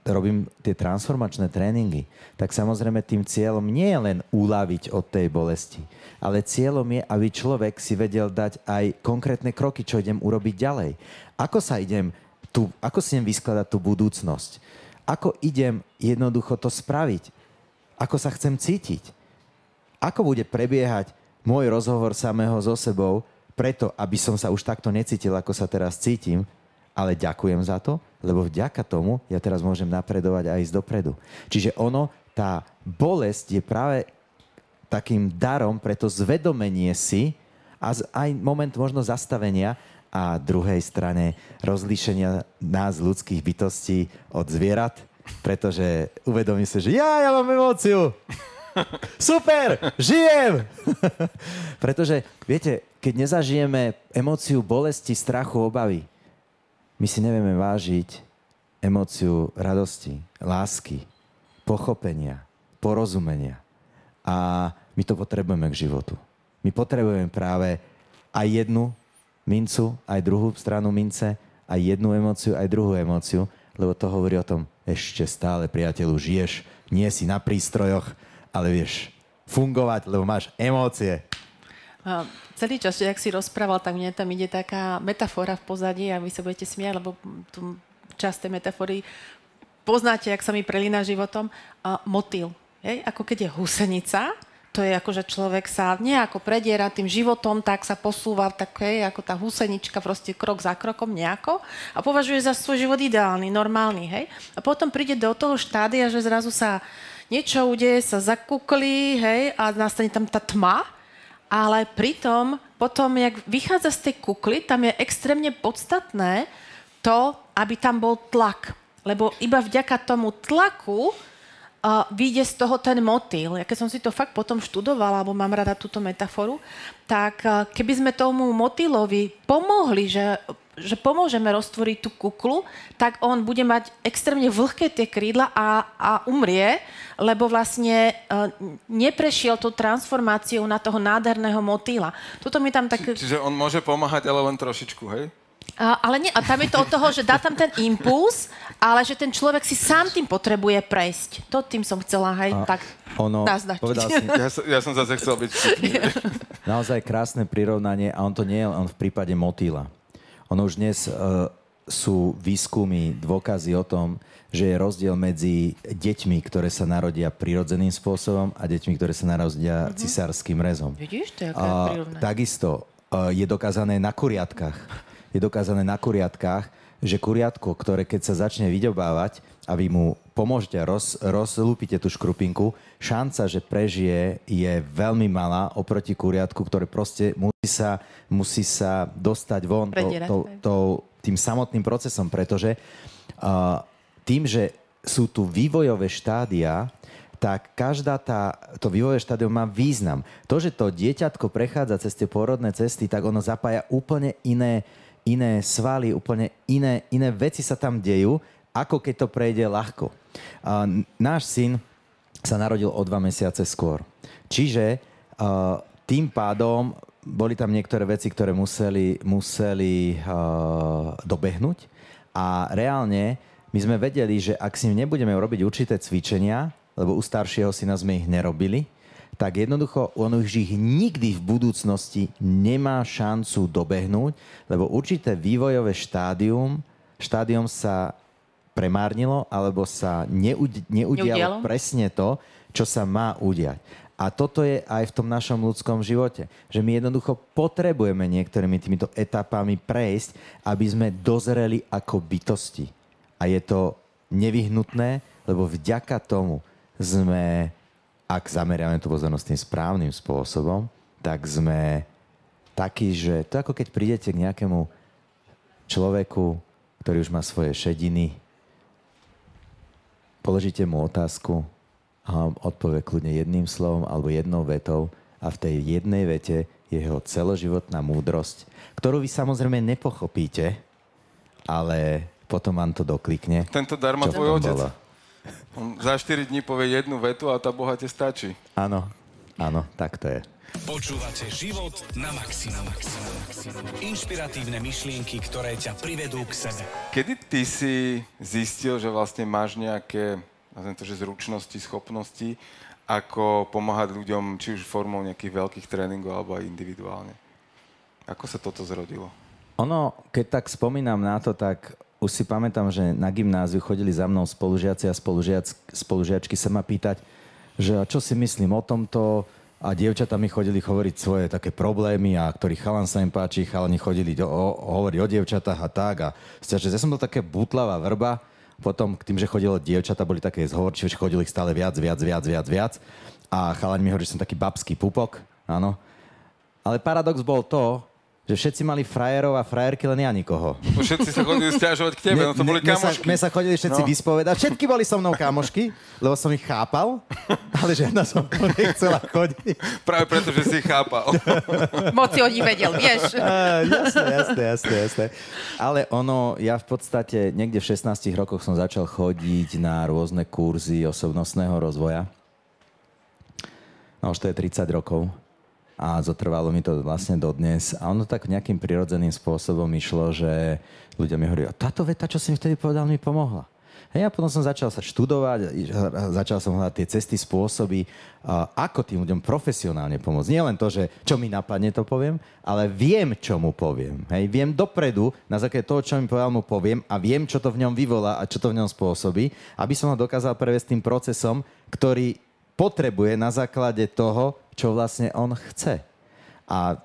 Speaker 4: robím tie transformačné tréningy, tak samozrejme tým cieľom nie je len uľaviť od tej bolesti, ale cieľom je, aby človek si vedel dať aj konkrétne kroky, čo idem urobiť ďalej. Ako sa idem tu, ako si idem vyskladať tú budúcnosť? Ako idem jednoducho to spraviť? Ako sa chcem cítiť? Ako bude prebiehať môj rozhovor samého so sebou, preto, aby som sa už takto necítil, ako sa teraz cítim, ale ďakujem za to, lebo vďaka tomu ja teraz môžem napredovať a ísť dopredu. Čiže ono, tá bolesť je práve takým darom pre to zvedomenie si a aj moment možno zastavenia a druhej strane rozlíšenia nás ľudských bytostí od zvierat, pretože uvedomím sa, že ja, ja mám emóciu. Super, žijem! pretože, viete, keď nezažijeme emóciu bolesti, strachu, obavy, my si nevieme vážiť emóciu radosti, lásky, pochopenia, porozumenia. A my to potrebujeme k životu. My potrebujeme práve aj jednu mincu, aj druhú stranu mince, aj jednu emóciu, aj druhú emóciu, lebo to hovorí o tom, ešte stále, priateľu, žiješ, nie si na prístrojoch, ale vieš fungovať, lebo máš emócie.
Speaker 2: A celý čas, ak si rozprával, tak mne tam ide taká metafora v pozadí a vy sa budete smiať, lebo tú časť tej metafory poznáte, ak sa mi prelína životom. A motýl. Hej? Ako keď je husenica, to je ako, že človek sa nejako prediera tým životom, tak sa posúva tak, hej, ako tá husenička, proste krok za krokom nejako a považuje za svoj život ideálny, normálny. Hej? A potom príde do toho štádia, že zrazu sa niečo udeje, sa zakuklí hej, a nastane tam tá tma ale pritom, potom, jak vychádza z tej kukly, tam je extrémne podstatné to, aby tam bol tlak. Lebo iba vďaka tomu tlaku uh, vyjde z toho ten motýl. Ja keď som si to fakt potom študovala, alebo mám rada túto metaforu, tak uh, keby sme tomu motýlovi pomohli, že, že pomôžeme roztvoriť tú kuklu, tak on bude mať extrémne vlhké tie krídla a, a umrie, lebo vlastne uh, neprešiel tú transformáciou na toho nádherného motýla. Toto mi tam tak...
Speaker 3: Čiže on môže pomáhať, ale len trošičku, hej?
Speaker 2: A, ale nie, a tam je to od toho, že dá tam ten impuls, ale že ten človek si sám tým potrebuje prejsť. To tým som chcela aj
Speaker 4: A
Speaker 2: tak
Speaker 4: ono,
Speaker 2: naznačiť.
Speaker 4: povedal si,
Speaker 3: Ja, som- ja som zase chcel byť.
Speaker 4: Naozaj krásne prirovnanie a on to nie je len v prípade motýla. Ono už dnes uh, sú výskumy, dôkazy o tom, že je rozdiel medzi deťmi, ktoré sa narodia prirodzeným spôsobom a deťmi, ktoré sa narodia mm-hmm. cisárským rezom.
Speaker 2: Vidíš, to je prírodné.
Speaker 4: takisto uh, je dokázané na kuriatkách. Je dokázané na kuriatkách, že kuriatko, ktoré keď sa začne vyďobávať a vy mu pomôžete roz, rozlúpite tú škrupinku, šanca, že prežije, je veľmi malá oproti kuriatku, ktoré proste musí sa, musí sa dostať von to, to, to, tým samotným procesom, pretože uh, tým, že sú tu vývojové štádia, tak každá tá, to vývojové štádium má význam. To, že to dieťatko prechádza cez tie pôrodné cesty, tak ono zapája úplne iné, iné svaly, úplne iné, iné veci sa tam dejú, ako keď to prejde ľahko. Náš syn sa narodil o dva mesiace skôr. Čiže tým pádom boli tam niektoré veci, ktoré museli, museli dobehnúť a reálne my sme vedeli, že ak si nebudeme robiť určité cvičenia, lebo u staršieho syna sme ich nerobili, tak jednoducho on už ich nikdy v budúcnosti nemá šancu dobehnúť, lebo určité vývojové štádium, štádium sa premárnilo alebo sa neudi- neudialo, neudialo presne to, čo sa má udiať. A toto je aj v tom našom ľudskom živote. Že my jednoducho potrebujeme niektorými týmito etapami prejsť, aby sme dozreli ako bytosti. A je to nevyhnutné, lebo vďaka tomu sme, ak zameriame tú pozornosť tým správnym spôsobom, tak sme takí, že to ako keď prídete k nejakému človeku, ktorý už má svoje šediny, položíte mu otázku a odpovie kľudne jedným slovom alebo jednou vetou a v tej jednej vete je jeho celoživotná múdrosť, ktorú vy samozrejme nepochopíte, ale potom vám to doklikne.
Speaker 3: Tento dar má tvoj otec. Bolo. On za 4 dní povie jednu vetu a tá bohate stačí.
Speaker 4: Áno, áno, tak to je.
Speaker 1: Počúvate život na maximum. Inšpiratívne myšlienky, ktoré ťa privedú k sebe.
Speaker 3: Kedy ty si zistil, že vlastne máš nejaké to, že zručnosti, schopnosti, ako pomáhať ľuďom, či už formou nejakých veľkých tréningov, alebo aj individuálne? Ako sa toto zrodilo?
Speaker 4: Ono, keď tak spomínam na to, tak už si pamätám, že na gymnáziu chodili za mnou spolužiaci a spolužiac, spolužiačky sa ma pýtať, že čo si myslím o tomto a dievčatá mi chodili hovoriť svoje také problémy a ktorý chalan sa im páči, chalani chodili o, o, hovoriť o dievčatách a tak. A že ja som to také butlavá vrba, potom k tým, že chodilo dievčatá, boli také zhovorčivé, že chodili stále viac, viac, viac, viac, viac. A chalani mi hovorí, že som taký babský pupok, áno. Ale paradox bol to, že všetci mali frajerov a frajerky, len ja nikoho.
Speaker 3: No, všetci sa chodili stiažovať k tebe, ne, no to boli kamošky.
Speaker 4: My sa, sa chodili všetci no. vyspovedať, všetky boli so mnou kamošky, lebo som ich chápal, ale žiadna som to nechcela chodiť.
Speaker 3: Práve preto, že si ich chápal.
Speaker 2: Moc si o nich vedel, vieš.
Speaker 4: Uh, jasné, jasné, jasné, jasné. Ale ono, ja v podstate niekde v 16 rokoch som začal chodiť na rôzne kurzy osobnostného rozvoja. No už to je 30 rokov a zotrvalo mi to vlastne dodnes. A ono tak nejakým prirodzeným spôsobom išlo, že ľudia mi hovorí, táto veta, čo si mi vtedy povedal, mi pomohla. Hej, a potom som začal sa študovať, začal som hľadať tie cesty, spôsoby, ako tým ľuďom profesionálne pomôcť. Nie len to, že čo mi napadne, to poviem, ale viem, čo mu poviem. Hej, viem dopredu, na základe toho, čo mi povedal, mu poviem a viem, čo to v ňom vyvolá a čo to v ňom spôsobí, aby som ho dokázal prevesť tým procesom, ktorý potrebuje na základe toho, čo vlastne on chce. A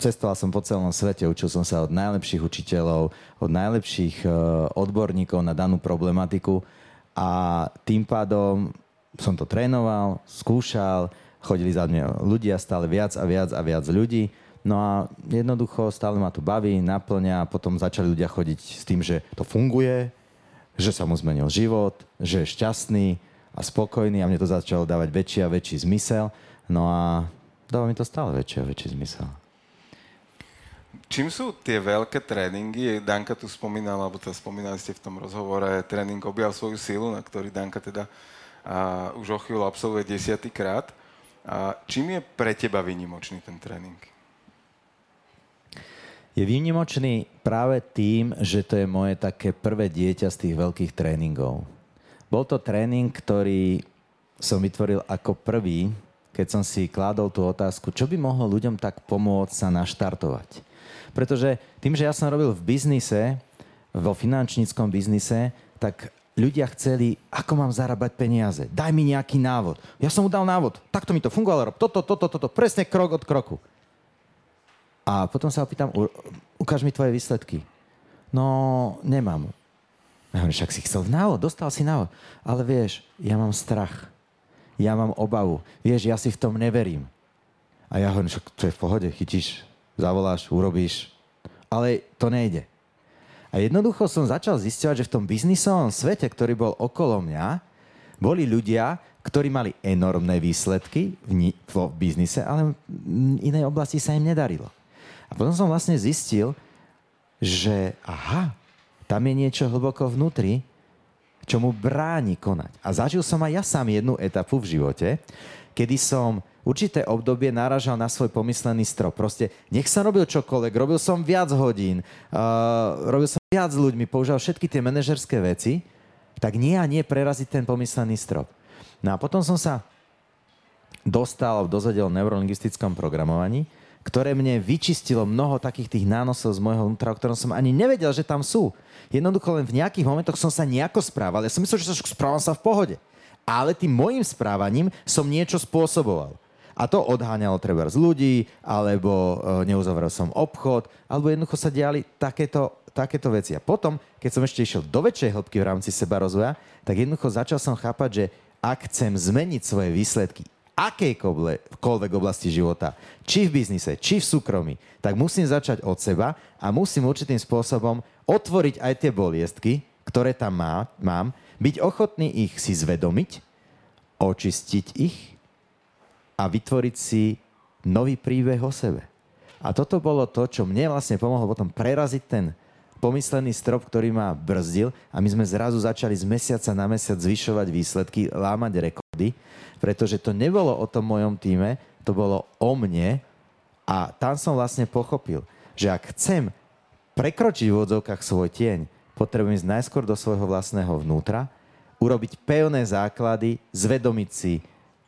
Speaker 4: cestoval som po celom svete, učil som sa od najlepších učiteľov, od najlepších e, odborníkov na danú problematiku a tým pádom som to trénoval, skúšal, chodili za mňa ľudia, stále viac a viac a viac ľudí. No a jednoducho stále ma to baví, naplňa a potom začali ľudia chodiť s tým, že to funguje, že sa mu zmenil život, že je šťastný a spokojný a mne to začalo dávať väčší a väčší zmysel. No a dáva mi to stále väčší a väčší zmysel.
Speaker 3: Čím sú tie veľké tréningy? Danka tu spomínala, alebo teda spomínali ste v tom rozhovore tréning Objav svoju silu, na ktorý Danka teda a, už o chvíľu absolvuje desiatýkrát. A čím je pre teba výnimočný ten tréning?
Speaker 4: Je výnimočný práve tým, že to je moje také prvé dieťa z tých veľkých tréningov. Bol to tréning, ktorý som vytvoril ako prvý keď som si kládol tú otázku, čo by mohlo ľuďom tak pomôcť sa naštartovať. Pretože tým, že ja som robil v biznise, vo finančníckom biznise, tak ľudia chceli, ako mám zarábať peniaze. Daj mi nejaký návod. Ja som mu dal návod. Takto mi to fungovalo. Rob toto, toto, toto. Presne krok od kroku. A potom sa opýtam, ukáž mi tvoje výsledky. No, nemám. Ja hovorím, však si chcel návod, dostal si návod. Ale vieš, ja mám strach. Ja mám obavu. Vieš, ja si v tom neverím. A ja hovorím, však to je v pohode, chytíš, zavoláš, urobíš. Ale to nejde. A jednoducho som začal zisťovať, že v tom biznisovom svete, ktorý bol okolo mňa, boli ľudia, ktorí mali enormné výsledky v, ni- v biznise, ale v inej oblasti sa im nedarilo. A potom som vlastne zistil, že aha, tam je niečo hlboko vnútri, čo mu bráni konať. A zažil som aj ja sám jednu etapu v živote, kedy som určité obdobie náražal na svoj pomyslený strop. Proste nech som robil čokoľvek, robil som viac hodín, uh, robil som viac s ľuďmi, používal všetky tie manažerské veci, tak nie a nie preraziť ten pomyslený strop. No a potom som sa dostal, dozvedel o neurolingvistickom programovaní, ktoré mne vyčistilo mnoho takých tých nánosov z môjho vnútra, o ktorom som ani nevedel, že tam sú. Jednoducho len v nejakých momentoch som sa nejako správal. Ja som myslel, že sa správam sa v pohode. Ale tým môjim správaním som niečo spôsoboval. A to odháňalo treba z ľudí, alebo e, neuzavrel som obchod, alebo jednoducho sa diali takéto, takéto veci. A potom, keď som ešte išiel do väčšej hĺbky v rámci seba rozvoja, tak jednoducho začal som chápať, že ak chcem zmeniť svoje výsledky, akejkoľvek oblasti života, či v biznise, či v súkromí, tak musím začať od seba a musím určitým spôsobom otvoriť aj tie boliestky, ktoré tam má, mám, byť ochotný ich si zvedomiť, očistiť ich a vytvoriť si nový príbeh o sebe. A toto bolo to, čo mne vlastne pomohlo potom preraziť ten pomyslený strop, ktorý ma brzdil a my sme zrazu začali z mesiaca na mesiac zvyšovať výsledky, lámať rekordy pretože to nebolo o tom mojom týme, to bolo o mne a tam som vlastne pochopil, že ak chcem prekročiť v odzovkách svoj tieň, potrebujem ísť najskôr do svojho vlastného vnútra, urobiť pevné základy, zvedomiť si,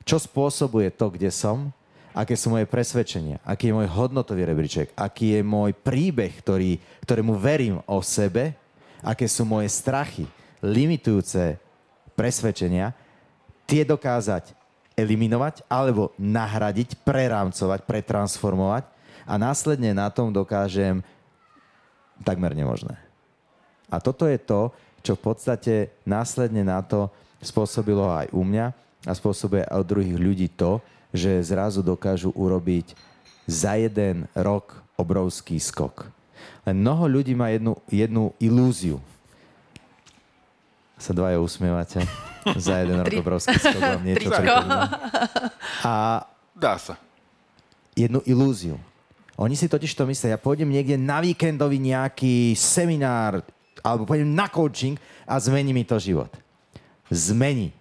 Speaker 4: čo spôsobuje to, kde som, aké sú moje presvedčenia, aký je môj hodnotový rebríček, aký je môj príbeh, ktorý, ktorému verím o sebe, aké sú moje strachy, limitujúce presvedčenia, tie dokázať eliminovať alebo nahradiť, prerámcovať, pretransformovať a následne na tom dokážem takmer nemožné. A toto je to, čo v podstate následne na to spôsobilo aj u mňa a spôsobuje aj od druhých ľudí to, že zrazu dokážu urobiť za jeden rok obrovský skok. Len mnoho ľudí má jednu, jednu ilúziu. Sa dvaja usmievate za jeden rok obrovský skok vám niečo A
Speaker 3: Dá sa.
Speaker 4: jednu ilúziu. Oni si totiž to myslia, ja pôjdem niekde na víkendový nejaký seminár alebo pôjdem na coaching a zmení mi to život. Zmení.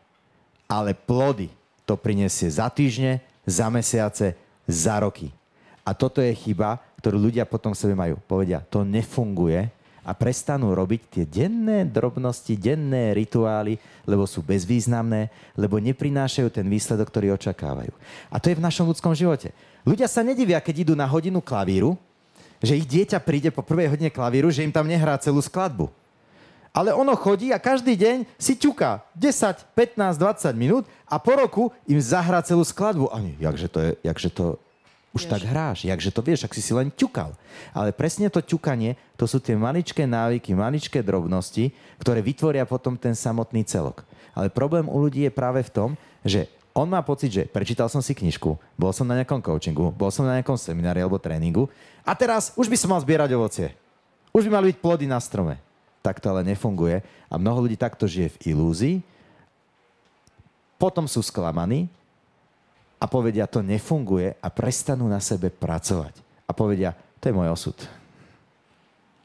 Speaker 4: Ale plody to prinesie za týždne, za mesiace, za roky. A toto je chyba, ktorú ľudia potom v sebe majú. Povedia, to nefunguje, a prestanú robiť tie denné drobnosti, denné rituály, lebo sú bezvýznamné, lebo neprinášajú ten výsledok, ktorý očakávajú. A to je v našom ľudskom živote. Ľudia sa nedivia, keď idú na hodinu klavíru, že ich dieťa príde po prvej hodine klavíru, že im tam nehrá celú skladbu. Ale ono chodí a každý deň si ťuká 10, 15, 20 minút a po roku im zahrá celú skladbu. Ani, jakže to, je, jakže to už vieš. tak hráš, jakže to vieš, ak si si len ťukal. Ale presne to ťukanie, to sú tie maličké návyky, maličké drobnosti, ktoré vytvoria potom ten samotný celok. Ale problém u ľudí je práve v tom, že on má pocit, že prečítal som si knižku, bol som na nejakom coachingu, bol som na nejakom seminári alebo tréningu a teraz už by som mal zbierať ovocie. Už by mali byť plody na strome. Tak to ale nefunguje a mnoho ľudí takto žije v ilúzii, potom sú sklamaní, a povedia, to nefunguje a prestanú na sebe pracovať. A povedia, to je môj osud.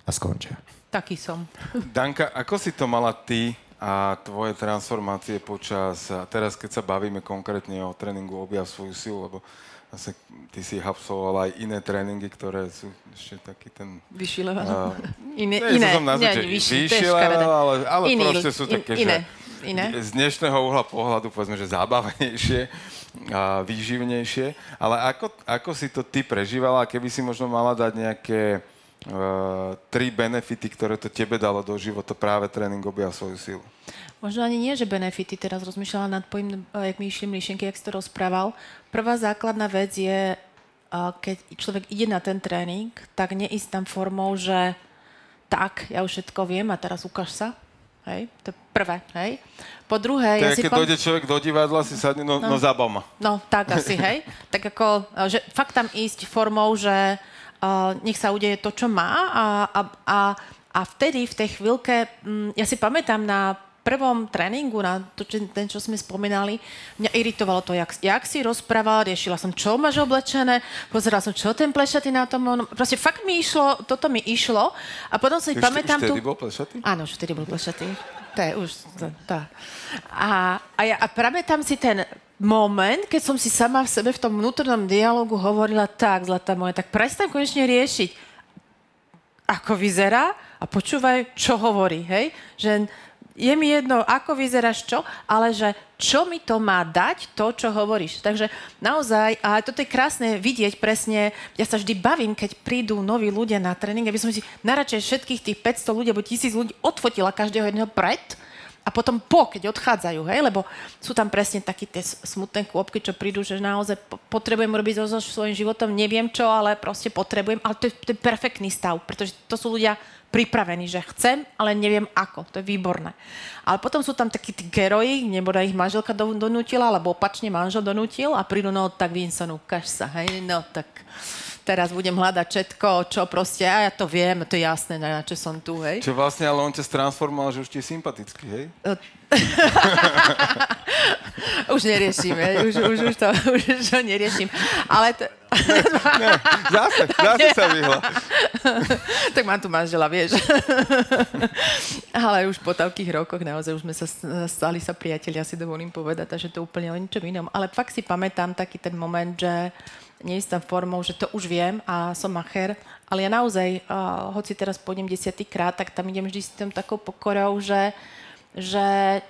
Speaker 4: A skončia.
Speaker 2: Taký som.
Speaker 3: Danka, ako si to mala ty a tvoje transformácie počas, a teraz keď sa bavíme konkrétne o tréningu Objav svoju silu, lebo zase ty si absolvoval aj iné tréningy, ktoré sú ešte taký ten...
Speaker 2: Vyšší level. Uh, iné,
Speaker 3: iné, som nazvať, nie, level, ale, ale Iný, proste sú také, in,
Speaker 2: iné,
Speaker 3: že
Speaker 2: iné.
Speaker 3: z dnešného uhla pohľadu povedzme, že zábavnejšie a výživnejšie. Ale ako, ako si to ty prežívala, keby si možno mala dať nejaké uh, tri benefity, ktoré to tebe dalo do života práve tréning objav svoju silu?
Speaker 2: Možno ani nie, že benefity. Teraz rozmýšľala nad pojím, eh, jak mi išli myšlienky, jak si to rozprával. Prvá základná vec je, keď človek ide na ten tréning, tak neísť tam formou, že tak, ja už všetko viem a teraz ukáž sa. Hej, to je prvé, hej. Po druhé,
Speaker 3: To
Speaker 2: ja
Speaker 3: je,
Speaker 2: si
Speaker 3: keď
Speaker 2: pam-
Speaker 3: dojde človek do divadla, si sadne, no, no. zabav ma.
Speaker 2: No, tak asi, hej. Tak ako, eh, že fakt tam ísť formou, že uh, nech sa udeje to, čo má a, a, a, a vtedy, v tej chvíľke, mm, ja si pamätám na prvom tréningu, na to, čo, ten, čo sme spomínali, mňa iritovalo to, jak, jak si rozprával, riešila som, čo máš oblečené, pozerala som, čo ten plešatý na tom, on, proste fakt mi išlo, toto mi išlo a potom si
Speaker 3: Už,
Speaker 2: pamätám
Speaker 3: už
Speaker 2: tu...
Speaker 3: vtedy bol plešatý?
Speaker 2: Áno, už vtedy bol plešatý. To je už... To, to. A, a, ja, a pamätám si ten moment, keď som si sama v sebe v tom vnútornom dialogu hovorila tak, zlatá moja, tak prestaň konečne riešiť, ako vyzerá a počúvaj, čo hovorí, hej? Že je mi jedno, ako vyzeráš čo, ale že čo mi to má dať, to, čo hovoríš. Takže naozaj, a toto je krásne vidieť presne, ja sa vždy bavím, keď prídu noví ľudia na tréning, aby som si naradšej všetkých tých 500 ľudí alebo 1000 ľudí odfotila každého jedného pred, a potom po, keď odchádzajú, hej, lebo sú tam presne také tie smutné kôpky, čo prídu, že naozaj po- potrebujem robiť so, svojím životom, neviem čo, ale proste potrebujem, ale to je, to je perfektný stav, pretože to sú ľudia pripravení, že chcem, ale neviem ako, to je výborné. Ale potom sú tam takí tí geroji, neboda ich manželka do, donútila, alebo opačne manžel donútil a prídu, no tak Vincent, ukáž sa, hej, no tak teraz budem hľadať všetko, čo proste, a ja to viem, to je jasné, na čo som tu, hej.
Speaker 3: Čo vlastne, ale on ťa stransformoval, že už ti je sympatický, hej?
Speaker 2: Už neriešim, hej, už, už, už, to, už, to neriešim. Ale to,
Speaker 3: Zase, zase sa vyhla.
Speaker 2: tak mám tu manžela, vieš. Ale už po toľkých rokoch naozaj už sme sa stali sa priatelia, si dovolím povedať, takže to úplne o ničom inom. Ale fakt si pamätám taký ten moment, že tam formou, že to už viem a som macher, ale ja naozaj, uh, hoci teraz pôjdem desiatýkrát, tak tam idem vždy s tým takou pokorou, že, že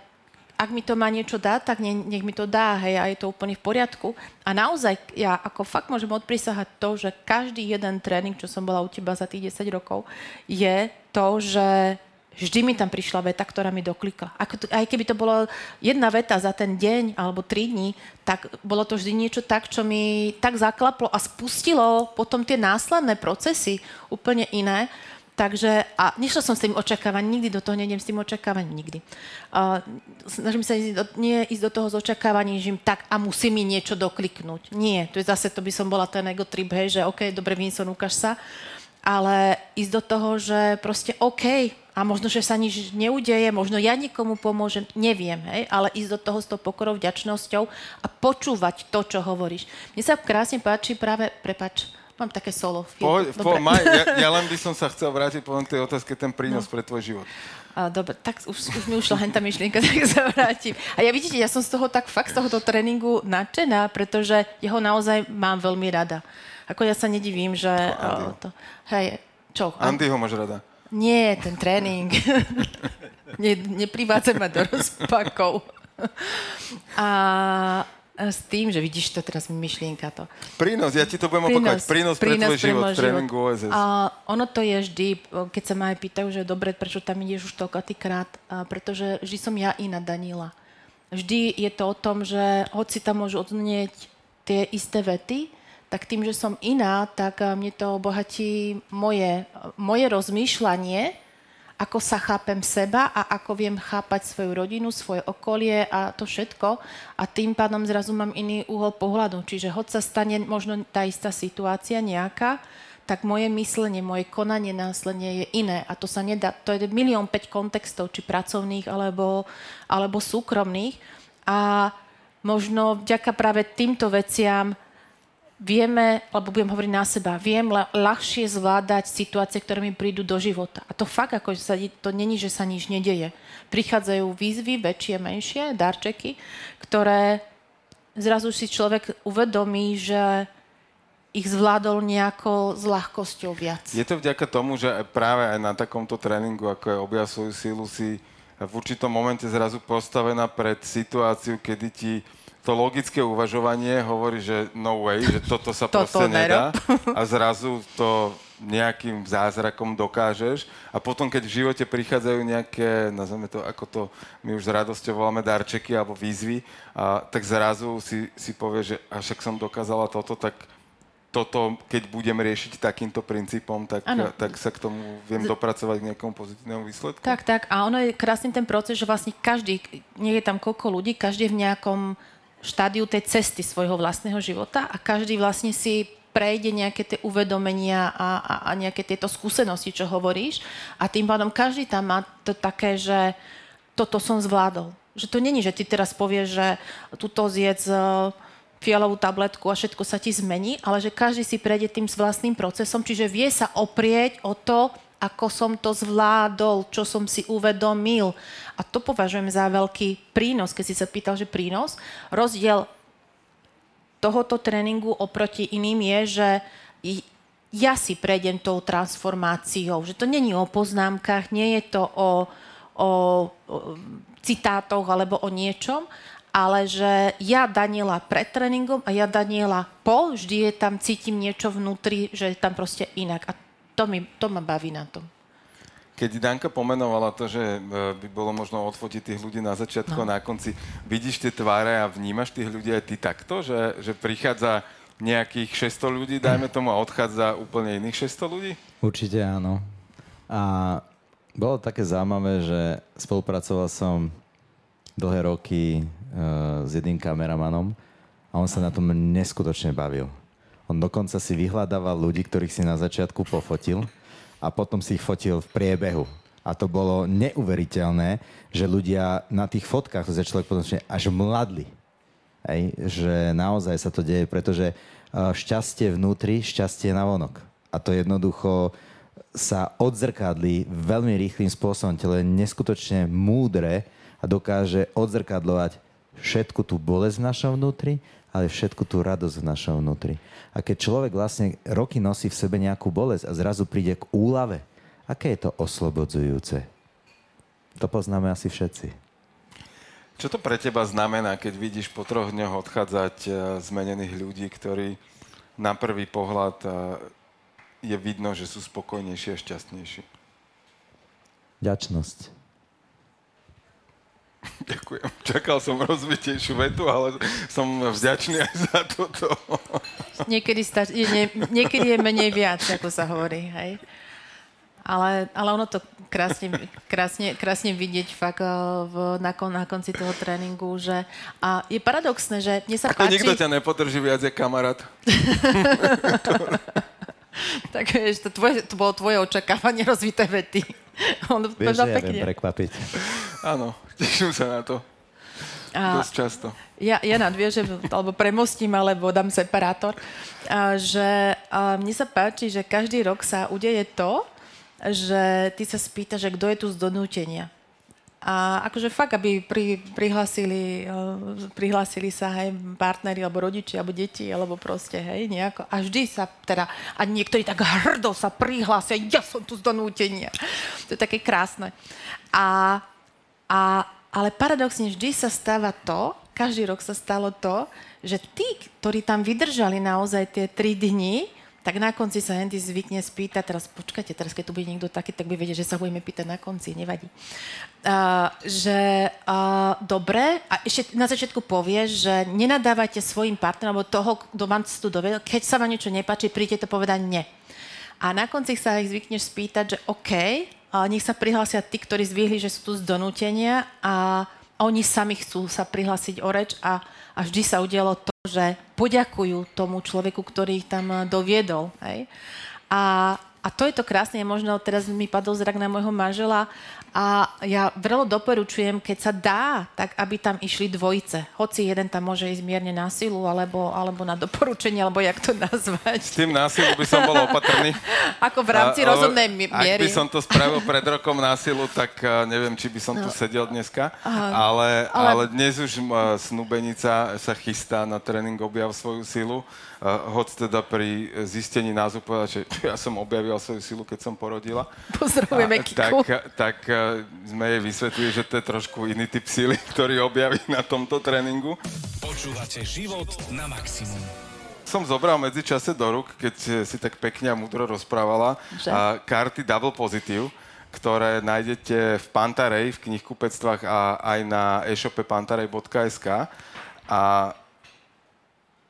Speaker 2: ak mi to má niečo dať, tak ne, nech mi to dá, hej, a je to úplne v poriadku. A naozaj, ja ako fakt môžem odprisahať to, že každý jeden tréning, čo som bola u teba za tých 10 rokov, je to, že vždy mi tam prišla veta, ktorá mi doklikla. Aj keby to bolo jedna veta za ten deň alebo tri dní, tak bolo to vždy niečo tak, čo mi tak zaklaplo a spustilo potom tie následné procesy úplne iné. Takže, a nešla som s tým očakávaním, nikdy do toho nejdem s tým očakávaním, nikdy. Uh, snažím sa ísť do, nie ísť do toho s očakávaním, že im tak a musí mi niečo dokliknúť. Nie, to je zase, to by som bola ten ego trip, hej, že OK, dobre, Vincent, ukáž sa. Ale ísť do toho, že proste OK, a možno, že sa nič neudeje, možno ja niekomu pomôžem, neviem, hej, ale ísť do toho s tou pokorou, vďačnosťou a počúvať to, čo hovoríš. Mne sa krásne páči práve, prepač, mám také solo. Dobre.
Speaker 3: po, maj, ja, ja len by som sa chcel vrátiť po tej otázke, ten prínos no. pre tvoj život.
Speaker 2: A, dobre, tak už, už mi ušla hen tá myšlienka, tak sa vrátim. A ja vidíte, ja som z toho tak fakt z tohoto tréningu nadšená, pretože jeho naozaj mám veľmi rada. Ako ja sa nedivím, že... o, to, hej, čo?
Speaker 3: Andy ho máš rada.
Speaker 2: Nie, ten tréning. ne, neprivádzaj ma do rozpakov. A, s tým, že vidíš to teraz myšlienka to.
Speaker 3: Prínos, ja ti to budem opakovať. Prínos, pre tvoj život v tréningu OSS.
Speaker 2: A ono to je vždy, keď sa ma aj pýtajú, že dobre, prečo tam ideš už toľkatýkrát, a pretože vždy som ja iná Danila. Vždy je to o tom, že hoci tam môžu odznieť tie isté vety, tak tým, že som iná, tak a, mne to obohatí moje, moje rozmýšľanie, ako sa chápem seba a ako viem chápať svoju rodinu, svoje okolie a to všetko. A tým pádom zrazu mám iný uhol pohľadu. Čiže hoď sa stane možno tá istá situácia nejaká, tak moje myslenie, moje konanie následne je iné. A to sa nedá, to je milión päť kontextov, či pracovných, alebo, alebo súkromných. A možno vďaka práve týmto veciam vieme, alebo budem hovoriť na seba, viem ľahšie zvládať situácie, ktoré mi prídu do života. A to fakt, ako sa, to není, že sa nič nedeje. Prichádzajú výzvy, väčšie, menšie, darčeky, ktoré zrazu si človek uvedomí, že ich zvládol nejako s ľahkosťou viac.
Speaker 3: Je to vďaka tomu, že práve aj na takomto tréningu, ako je objav svoju sílu, si v určitom momente zrazu postavená pred situáciu, kedy ti to logické uvažovanie hovorí, že no way, že toto sa
Speaker 2: Toto
Speaker 3: proste nedá a zrazu to nejakým zázrakom dokážeš a potom, keď v živote prichádzajú nejaké, nazveme to, ako to my už s radosťou voláme darčeky alebo výzvy, a, tak zrazu si, si povie, že a však som dokázala toto, tak toto, keď budem riešiť takýmto princípom, tak, tak sa k tomu viem dopracovať k nejakému pozitívnemu výsledku?
Speaker 2: Tak, tak. A ono je krásny ten proces, že vlastne každý, nie je tam koľko ľudí, každý je v nejakom štádiu tej cesty svojho vlastného života a každý vlastne si prejde nejaké tie uvedomenia a, a, a nejaké tieto skúsenosti, čo hovoríš. A tým pádom každý tam má to také, že toto som zvládol. Že to není, že ty teraz povieš, že tuto zjedz eh, fialovú tabletku a všetko sa ti zmení, ale že každý si prejde tým s vlastným procesom, čiže vie sa oprieť o to, ako som to zvládol, čo som si uvedomil. A to považujem za veľký prínos, keď si sa pýtal, že prínos. Rozdiel tohoto tréningu oproti iným je, že ja si prejdem tou transformáciou. Že to není o poznámkach, nie je to o, o, o citátoch alebo o niečom, ale že ja Daniela pred tréningom a ja Daniela po, vždy je tam, cítim niečo vnútri, že je tam proste inak. A to, mi, to ma baví na tom.
Speaker 3: Keď Danka pomenovala to, že e, by bolo možno odfotiť tých ľudí na začiatku
Speaker 2: No.
Speaker 3: a na konci, vidíš tie tváre a vnímaš tých ľudí aj ty takto, že, že prichádza nejakých 600 ľudí, dajme tomu, a odchádza úplne iných 600 ľudí?
Speaker 4: Určite áno. A bolo také zaujímavé, že spolupracoval som dlhé roky uh, s jedným kameramanom a on sa na tom neskutočne bavil. On dokonca si vyhľadával ľudí, ktorých si na začiatku pofotil a potom si ich fotil v priebehu. A to bolo neuveriteľné, že ľudia na tých fotkách sa človek potom až mladli. Hej, že naozaj sa to deje, pretože uh, šťastie vnútri, šťastie na vonok. A to jednoducho sa odzrkadlí veľmi rýchlým spôsobom. Telo je neskutočne múdre a dokáže odzrkadlovať všetku tú bolesť v našom vnútri, ale všetku tú radosť v našom vnútri. A keď človek vlastne roky nosí v sebe nejakú bolesť a zrazu príde k úlave, aké je to oslobodzujúce? To poznáme asi všetci.
Speaker 3: Čo to pre teba znamená, keď vidíš po troch dňoch odchádzať e, zmenených ľudí, ktorí na prvý pohľad e, je vidno, že sú spokojnejší a šťastnejší?
Speaker 4: Ďačnosť.
Speaker 3: Ďakujem. Čakal som rozvitejšiu vetu, ale som vďačný aj za toto.
Speaker 2: Niekedy, stač- je, nie, niekedy je menej viac, ako sa hovorí, hej. Ale, ale ono to krásne, krásne, krásne vidieť fakt eh, v, na, kon, na konci toho tréningu, že a je paradoxné, že mne sa
Speaker 3: Ako
Speaker 2: páči...
Speaker 3: nikto ťa nepodrží viac, je kamarát.
Speaker 2: Tak vieš, to, tvoje, to bolo tvoje očakávanie rozvité vety. On
Speaker 4: Vieš, že ja
Speaker 2: pekne.
Speaker 4: viem prekvapiť.
Speaker 3: Áno, teším sa na to.
Speaker 2: A-
Speaker 3: Dosť často.
Speaker 2: Ja, ja nadviežem, alebo premostím, alebo dám separátor, a, že a mne sa páči, že každý rok sa udeje to, že ty sa spýtaš, že kto je tu z donútenia. A akože fakt, aby pri, prihlásili, eh, prihlásili sa aj partneri, alebo rodičia, alebo deti, alebo proste, hej, nejako. A vždy sa teda, a niektorí tak hrdo sa prihlásia, ja som tu z donútenia. To je také krásne. A, a, ale paradoxne vždy sa stáva to, každý rok sa stalo to, že tí, ktorí tam vydržali naozaj tie tri dni, tak na konci sa Andy zvykne spýtať, teraz počkajte, teraz keď tu bude niekto taký, tak by vedieť, že sa budeme pýtať na konci, nevadí. Uh, že uh, dobre, a ešte na začiatku povieš, že nenadávajte svojim partnerom, alebo toho, kto vám tu dovedol, keď sa vám niečo nepáči, príďte to povedať nie. A na konci sa ich zvykneš spýtať, že OK, a nech sa prihlásia tí, ktorí zvýhli, že sú tu z donútenia a oni sami chcú sa prihlásiť o reč a, a vždy sa udialo to, že poďakujú tomu človeku, ktorý ich tam eh, doviedol. Hej? A, a to je to krásne, možno teraz mi padol zrak na môjho manžela a ja vrelo doporučujem, keď sa dá, tak aby tam išli dvojice. Hoci jeden tam môže ísť mierne na silu, alebo, alebo na doporučenie, alebo jak to nazvať.
Speaker 3: S tým násilom by som bol opatrný.
Speaker 2: Ako v rámci
Speaker 3: A-
Speaker 2: rozumnej mi-
Speaker 3: Ak
Speaker 2: miery.
Speaker 3: by som to spravil pred rokom násilu, tak neviem, či by som tu sedel dneska. Ale,
Speaker 2: No. ale-
Speaker 3: ale dnes už snúbenica sa chystá na tréning Objav svoju silu. A, hoď teda pri zistení názvu povedať, že ja som objavil svoju silu, keď som porodila.
Speaker 2: Pozdravujeme Kiku.
Speaker 3: tak, tak sme jej vysvetlili, že to je trošku iný typ síly, ktorý objaví na tomto tréningu.
Speaker 1: Počúvate život na maximum.
Speaker 3: Som zobral medzičase do rúk, keď si tak pekne a múdro rozprávala,
Speaker 2: Že?
Speaker 3: a karty Double Positive, ktoré nájdete v Pantarej, v knihkupectvách a aj na e-shope pantarej.sk. A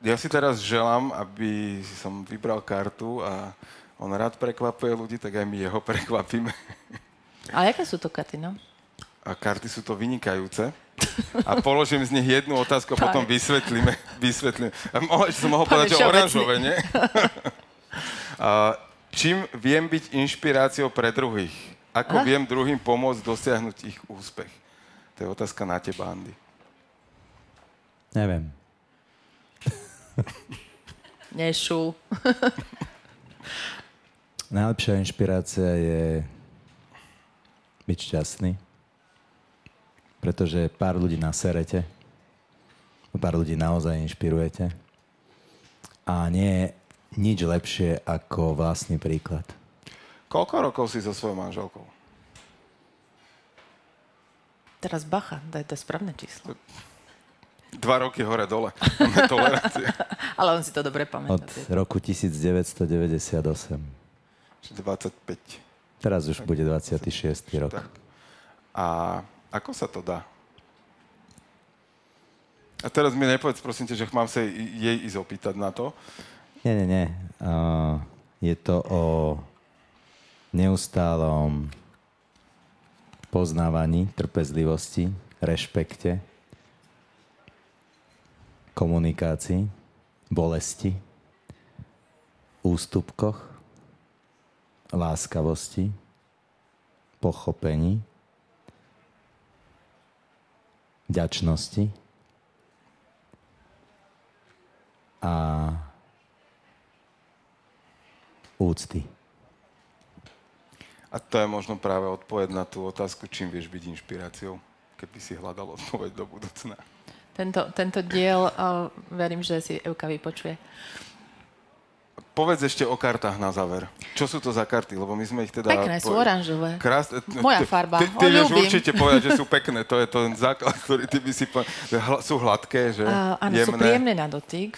Speaker 3: ja si teraz želám, aby som vybral kartu a on rád prekvapuje ľudí, tak aj my jeho prekvapíme.
Speaker 2: Ale aké sú to karty, no?
Speaker 3: A karty sú to vynikajúce. A položím z nich jednu otázku a potom vysvetlíme. vysvetlíme. A mohol, som mohol povedať, že oranžové, nie? a, čím viem byť inšpiráciou pre druhých? Ako Aha. viem druhým pomôcť dosiahnuť ich úspech? To je otázka na teba, Andy.
Speaker 4: Neviem.
Speaker 2: Nešu.
Speaker 4: Najlepšia inšpirácia je byť šťastný, pretože pár ľudí naserete, pár ľudí naozaj inšpirujete a nie je nič lepšie ako vlastný príklad.
Speaker 3: Koľko rokov si so svojou manželkou?
Speaker 2: Teraz bacha, daj to správne číslo.
Speaker 3: Dva roky hore-dole.
Speaker 2: Ale on si to dobre pamätá.
Speaker 4: Od roku 1998.
Speaker 3: 25.
Speaker 4: Teraz už bude 26. rok. Tak.
Speaker 3: A ako sa to dá? A teraz mi nepovedz, prosím ťa, že mám sa jej ísť opýtať na to.
Speaker 4: Nie, nie, nie. Uh, je to o neustálom poznávaní, trpezlivosti, rešpekte, komunikácii, bolesti, ústupkoch, láskavosti, pochopení, vďačnosti a úcty.
Speaker 3: A to je možno práve odpoveď na tú otázku, čím vieš byť inšpiráciou, keby si hľadal odpoveď do budúcna.
Speaker 2: Tento, tento diel, verím, že si Euka vypočuje.
Speaker 3: Povedz ešte o kartách na záver. Čo sú to za karty? Lebo my sme ich teda...
Speaker 2: Pekné, sú oranžové.
Speaker 3: Krás...
Speaker 2: Moja farba.
Speaker 3: Ty, ty, vieš určite povedať, že sú pekné. To je ten základ, ktorý ty by si povedal. Sú hladké, že? Uh,
Speaker 2: áno, sú príjemné na dotyk.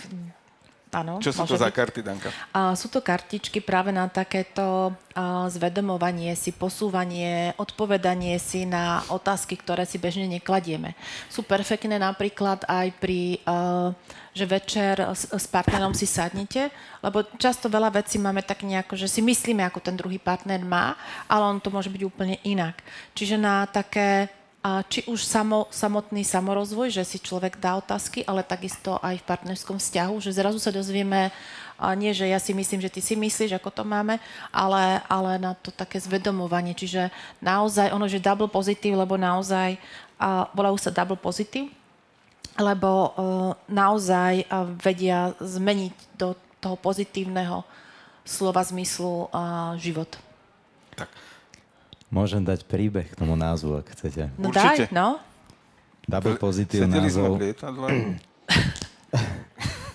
Speaker 2: Áno,
Speaker 3: Čo sú to byť. za karty, Danka?
Speaker 2: Uh, sú to kartičky práve na takéto uh, zvedomovanie si, posúvanie, odpovedanie si na otázky, ktoré si bežne nekladieme. Sú perfektné napríklad aj pri, uh, že večer s, s partnerom si sadnete, lebo často veľa vecí máme tak nejako, že si myslíme, ako ten druhý partner má, ale on to môže byť úplne inak. Čiže na také a či už samo, samotný samorozvoj, že si človek dá otázky, ale takisto aj v partnerskom vzťahu, že zrazu sa dozvieme, a nie, že ja si myslím, že ty si myslíš, ako to máme, ale, ale na to také zvedomovanie. Čiže naozaj, ono, že double pozitív, lebo naozaj, a volajú sa double pozitív, lebo uh, naozaj uh, vedia zmeniť do toho pozitívneho slova zmyslu uh, život.
Speaker 3: Tak.
Speaker 4: Môžem dať príbeh k tomu názvu, ak chcete.
Speaker 2: No Určite. daj, no.
Speaker 4: Double pozitív názov.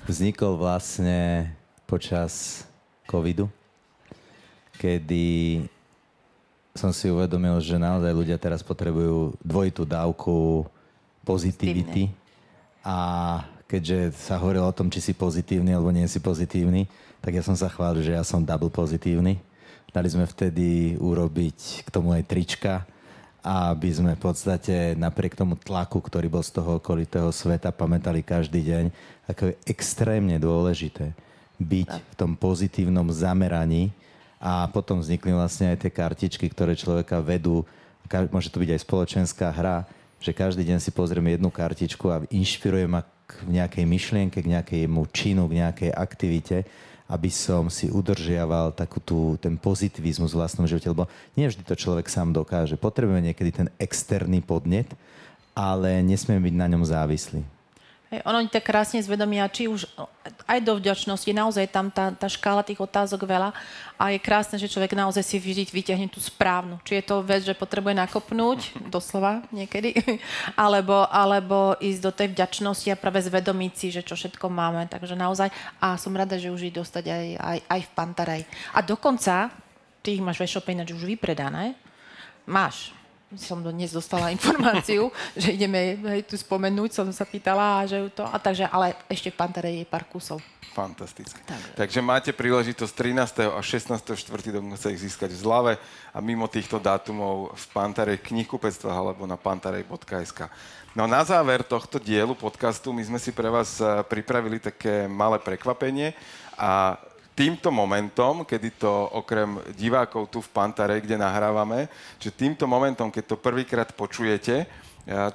Speaker 4: Vznikol vlastne počas covidu, kedy som si uvedomil, že naozaj ľudia teraz potrebujú dvojitú dávku pozitivity. A keďže sa hovorilo o tom, či si pozitívny alebo nie si pozitívny, tak ja som sa chválil, že ja som double pozitívny Dali sme vtedy urobiť k tomu aj trička, aby sme v podstate napriek tomu tlaku, ktorý bol z toho okolitého sveta, pamätali každý deň, ako je extrémne dôležité byť v tom pozitívnom zameraní. A potom vznikli vlastne aj tie kartičky, ktoré človeka vedú, môže to byť aj spoločenská hra, že každý deň si pozrieme jednu kartičku a inšpiruje ma k nejakej myšlienke, k nejakému činu, k nejakej aktivite aby som si udržiaval takú tú, ten pozitivizmus v vlastnom živote, lebo nie vždy to človek sám dokáže. Potrebujeme niekedy ten externý podnet, ale nesmieme byť na ňom závislí.
Speaker 2: Ono tak krásne zvedomia, či už aj do vďačnosti, naozaj tam tá, tá škála tých otázok veľa a je krásne, že človek naozaj si vždy vyťahne tú správnu. Či je to vec, že potrebuje nakopnúť, doslova niekedy, alebo, alebo ísť do tej vďačnosti a práve zvedomiť si, že čo všetko máme. Takže naozaj, a som rada, že už ich dostať aj, aj, aj v Pantarej. A dokonca, ty ich máš ve shope už vypredané, máš som do dnes dostala informáciu, že ideme hej, tu spomenúť, som sa pýtala, že to, a takže, ale ešte v Pantere je pár kusov.
Speaker 3: Fantastické.
Speaker 2: Tak.
Speaker 3: Takže máte príležitosť 13. a 16. čtvrtý dokonca ich získať v zlave a mimo týchto dátumov v Pantarej knihkupectvách alebo na pantarej.sk. No na záver tohto dielu podcastu my sme si pre vás eh, pripravili také malé prekvapenie a týmto momentom, kedy to okrem divákov tu v Pantare, kde nahrávame, že týmto momentom, keď to prvýkrát počujete,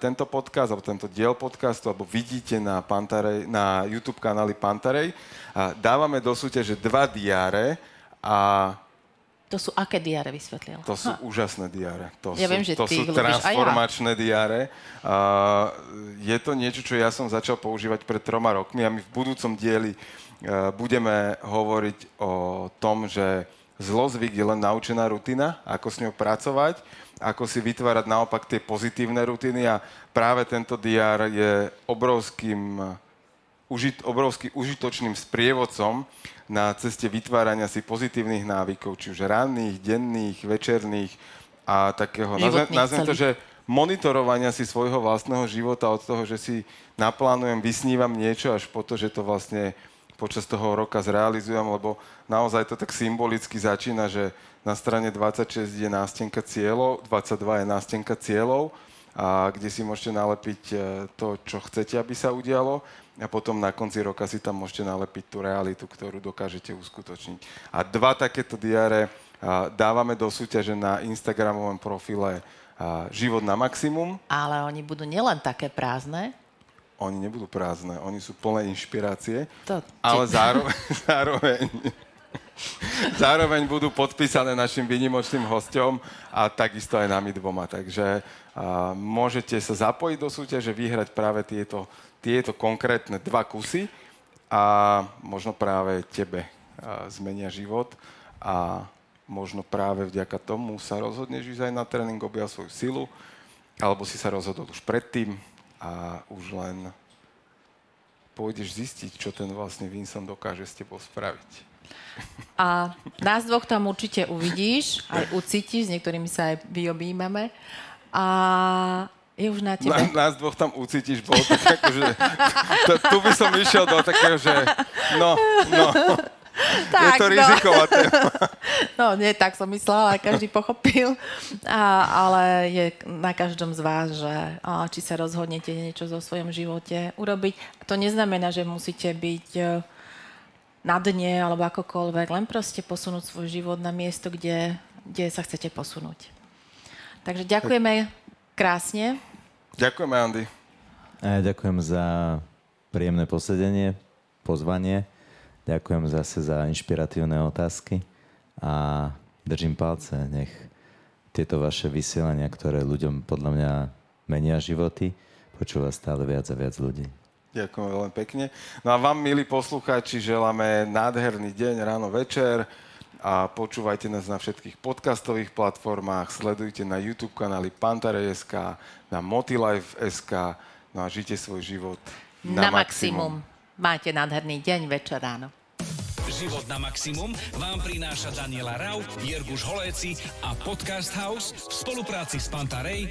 Speaker 3: tento podcast, alebo tento diel podcastu, alebo vidíte na, Pantarej, na YouTube kanáli Pantarej. A dávame do súťaže dva diáre a
Speaker 2: To sú aké diare vysvetlil?
Speaker 3: to sú
Speaker 2: Ha.
Speaker 3: úžasné diáre. To
Speaker 2: Ja
Speaker 3: sú,
Speaker 2: viem, že
Speaker 3: to
Speaker 2: ty
Speaker 3: sú
Speaker 2: aj ja.
Speaker 3: transformačné diáre. A je to niečo, čo ja som začal používať pred troma rokmi a my v budúcom dieli budeme hovoriť o tom, že zlozvyk je len naučená rutina, ako s ňou pracovať, ako si vytvárať naopak tie pozitívne rutiny a práve tento diár je obrovským užit, obrovsky užitočným sprievodcom na ceste vytvárania si pozitívnych návykov, či už ranných, denných, večerných a takého, nazvem,
Speaker 2: Životných
Speaker 3: nazvem to, že monitorovania si svojho vlastného života od toho, že si naplánujem, vysnívam niečo, až po to, že to vlastne počas toho roka zrealizujem, lebo naozaj to tak symbolicky začína, že na strane 26 je nástenka cieľov, 22 je nástenka cieľov, a kde si môžete nalepiť e, to, čo chcete, aby sa udialo a potom na konci roka si tam môžete nalepiť tú realitu, ktorú dokážete uskutočniť. A dva takéto diare dávame do súťaže na Instagramovom profile Život na maximum.
Speaker 2: Ale oni budú nielen také prázdne,
Speaker 3: Oni nebudú prázdne, oni sú plné inšpirácie,
Speaker 2: To-
Speaker 3: ale zároveň, zároveň, zároveň budú podpísané našim výnimočným hosťom a takisto aj nami dvoma. Takže a, môžete sa zapojiť do súťaže, vyhrať práve tieto, tieto konkrétne dva kusy a možno práve tebe a, zmenia život a možno práve vďaka tomu sa rozhodneš ísť aj na tréning, objal svoju silu, alebo si sa rozhodol už predtým a už len pôjdeš zistiť, čo ten vlastne Vincent dokáže s tebou spraviť.
Speaker 2: A nás dvoch tam určite uvidíš, aj ucítiš, s niektorými sa aj vyobímame. A je už na tebe.
Speaker 3: Na, nás dvoch tam ucítiš, bolo tak akože... Tu by som išiel do takého, že... No, no, je to
Speaker 2: no.
Speaker 3: riziková téma.
Speaker 2: No, nie tak som myslela, ale každý pochopil. A, ale je na každom z vás, že a, či sa rozhodnete niečo zo svojom živote urobiť. To neznamená, že musíte byť e, na dne alebo akokoľvek, len proste posunúť svoj život na miesto, kde, kde sa chcete posunúť. Takže ďakujeme krásne.
Speaker 3: Ďakujeme, Andy.
Speaker 4: A ja ďakujem za príjemné posedenie, pozvanie. Ďakujem zase za inšpiratívne otázky a držím palce, nech tieto vaše vysielania, ktoré ľuďom podľa mňa menia životy, počúva stále viac a viac ľudí.
Speaker 3: Ďakujem veľmi pekne. No a vám, milí poslucháči, želáme nádherný deň, ráno, večer a počúvajte nás na všetkých podcastových platformách, sledujte na YouTube kanály Pantare.sk, na Motilife.sk, no a žite svoj život
Speaker 2: Na, na maximum. Máte nádherný deň, večer, ráno.
Speaker 1: Život na maximum vám prináša Daniela Rau, Jirguš Holéci a Podcast House v spolupráci s Pantarej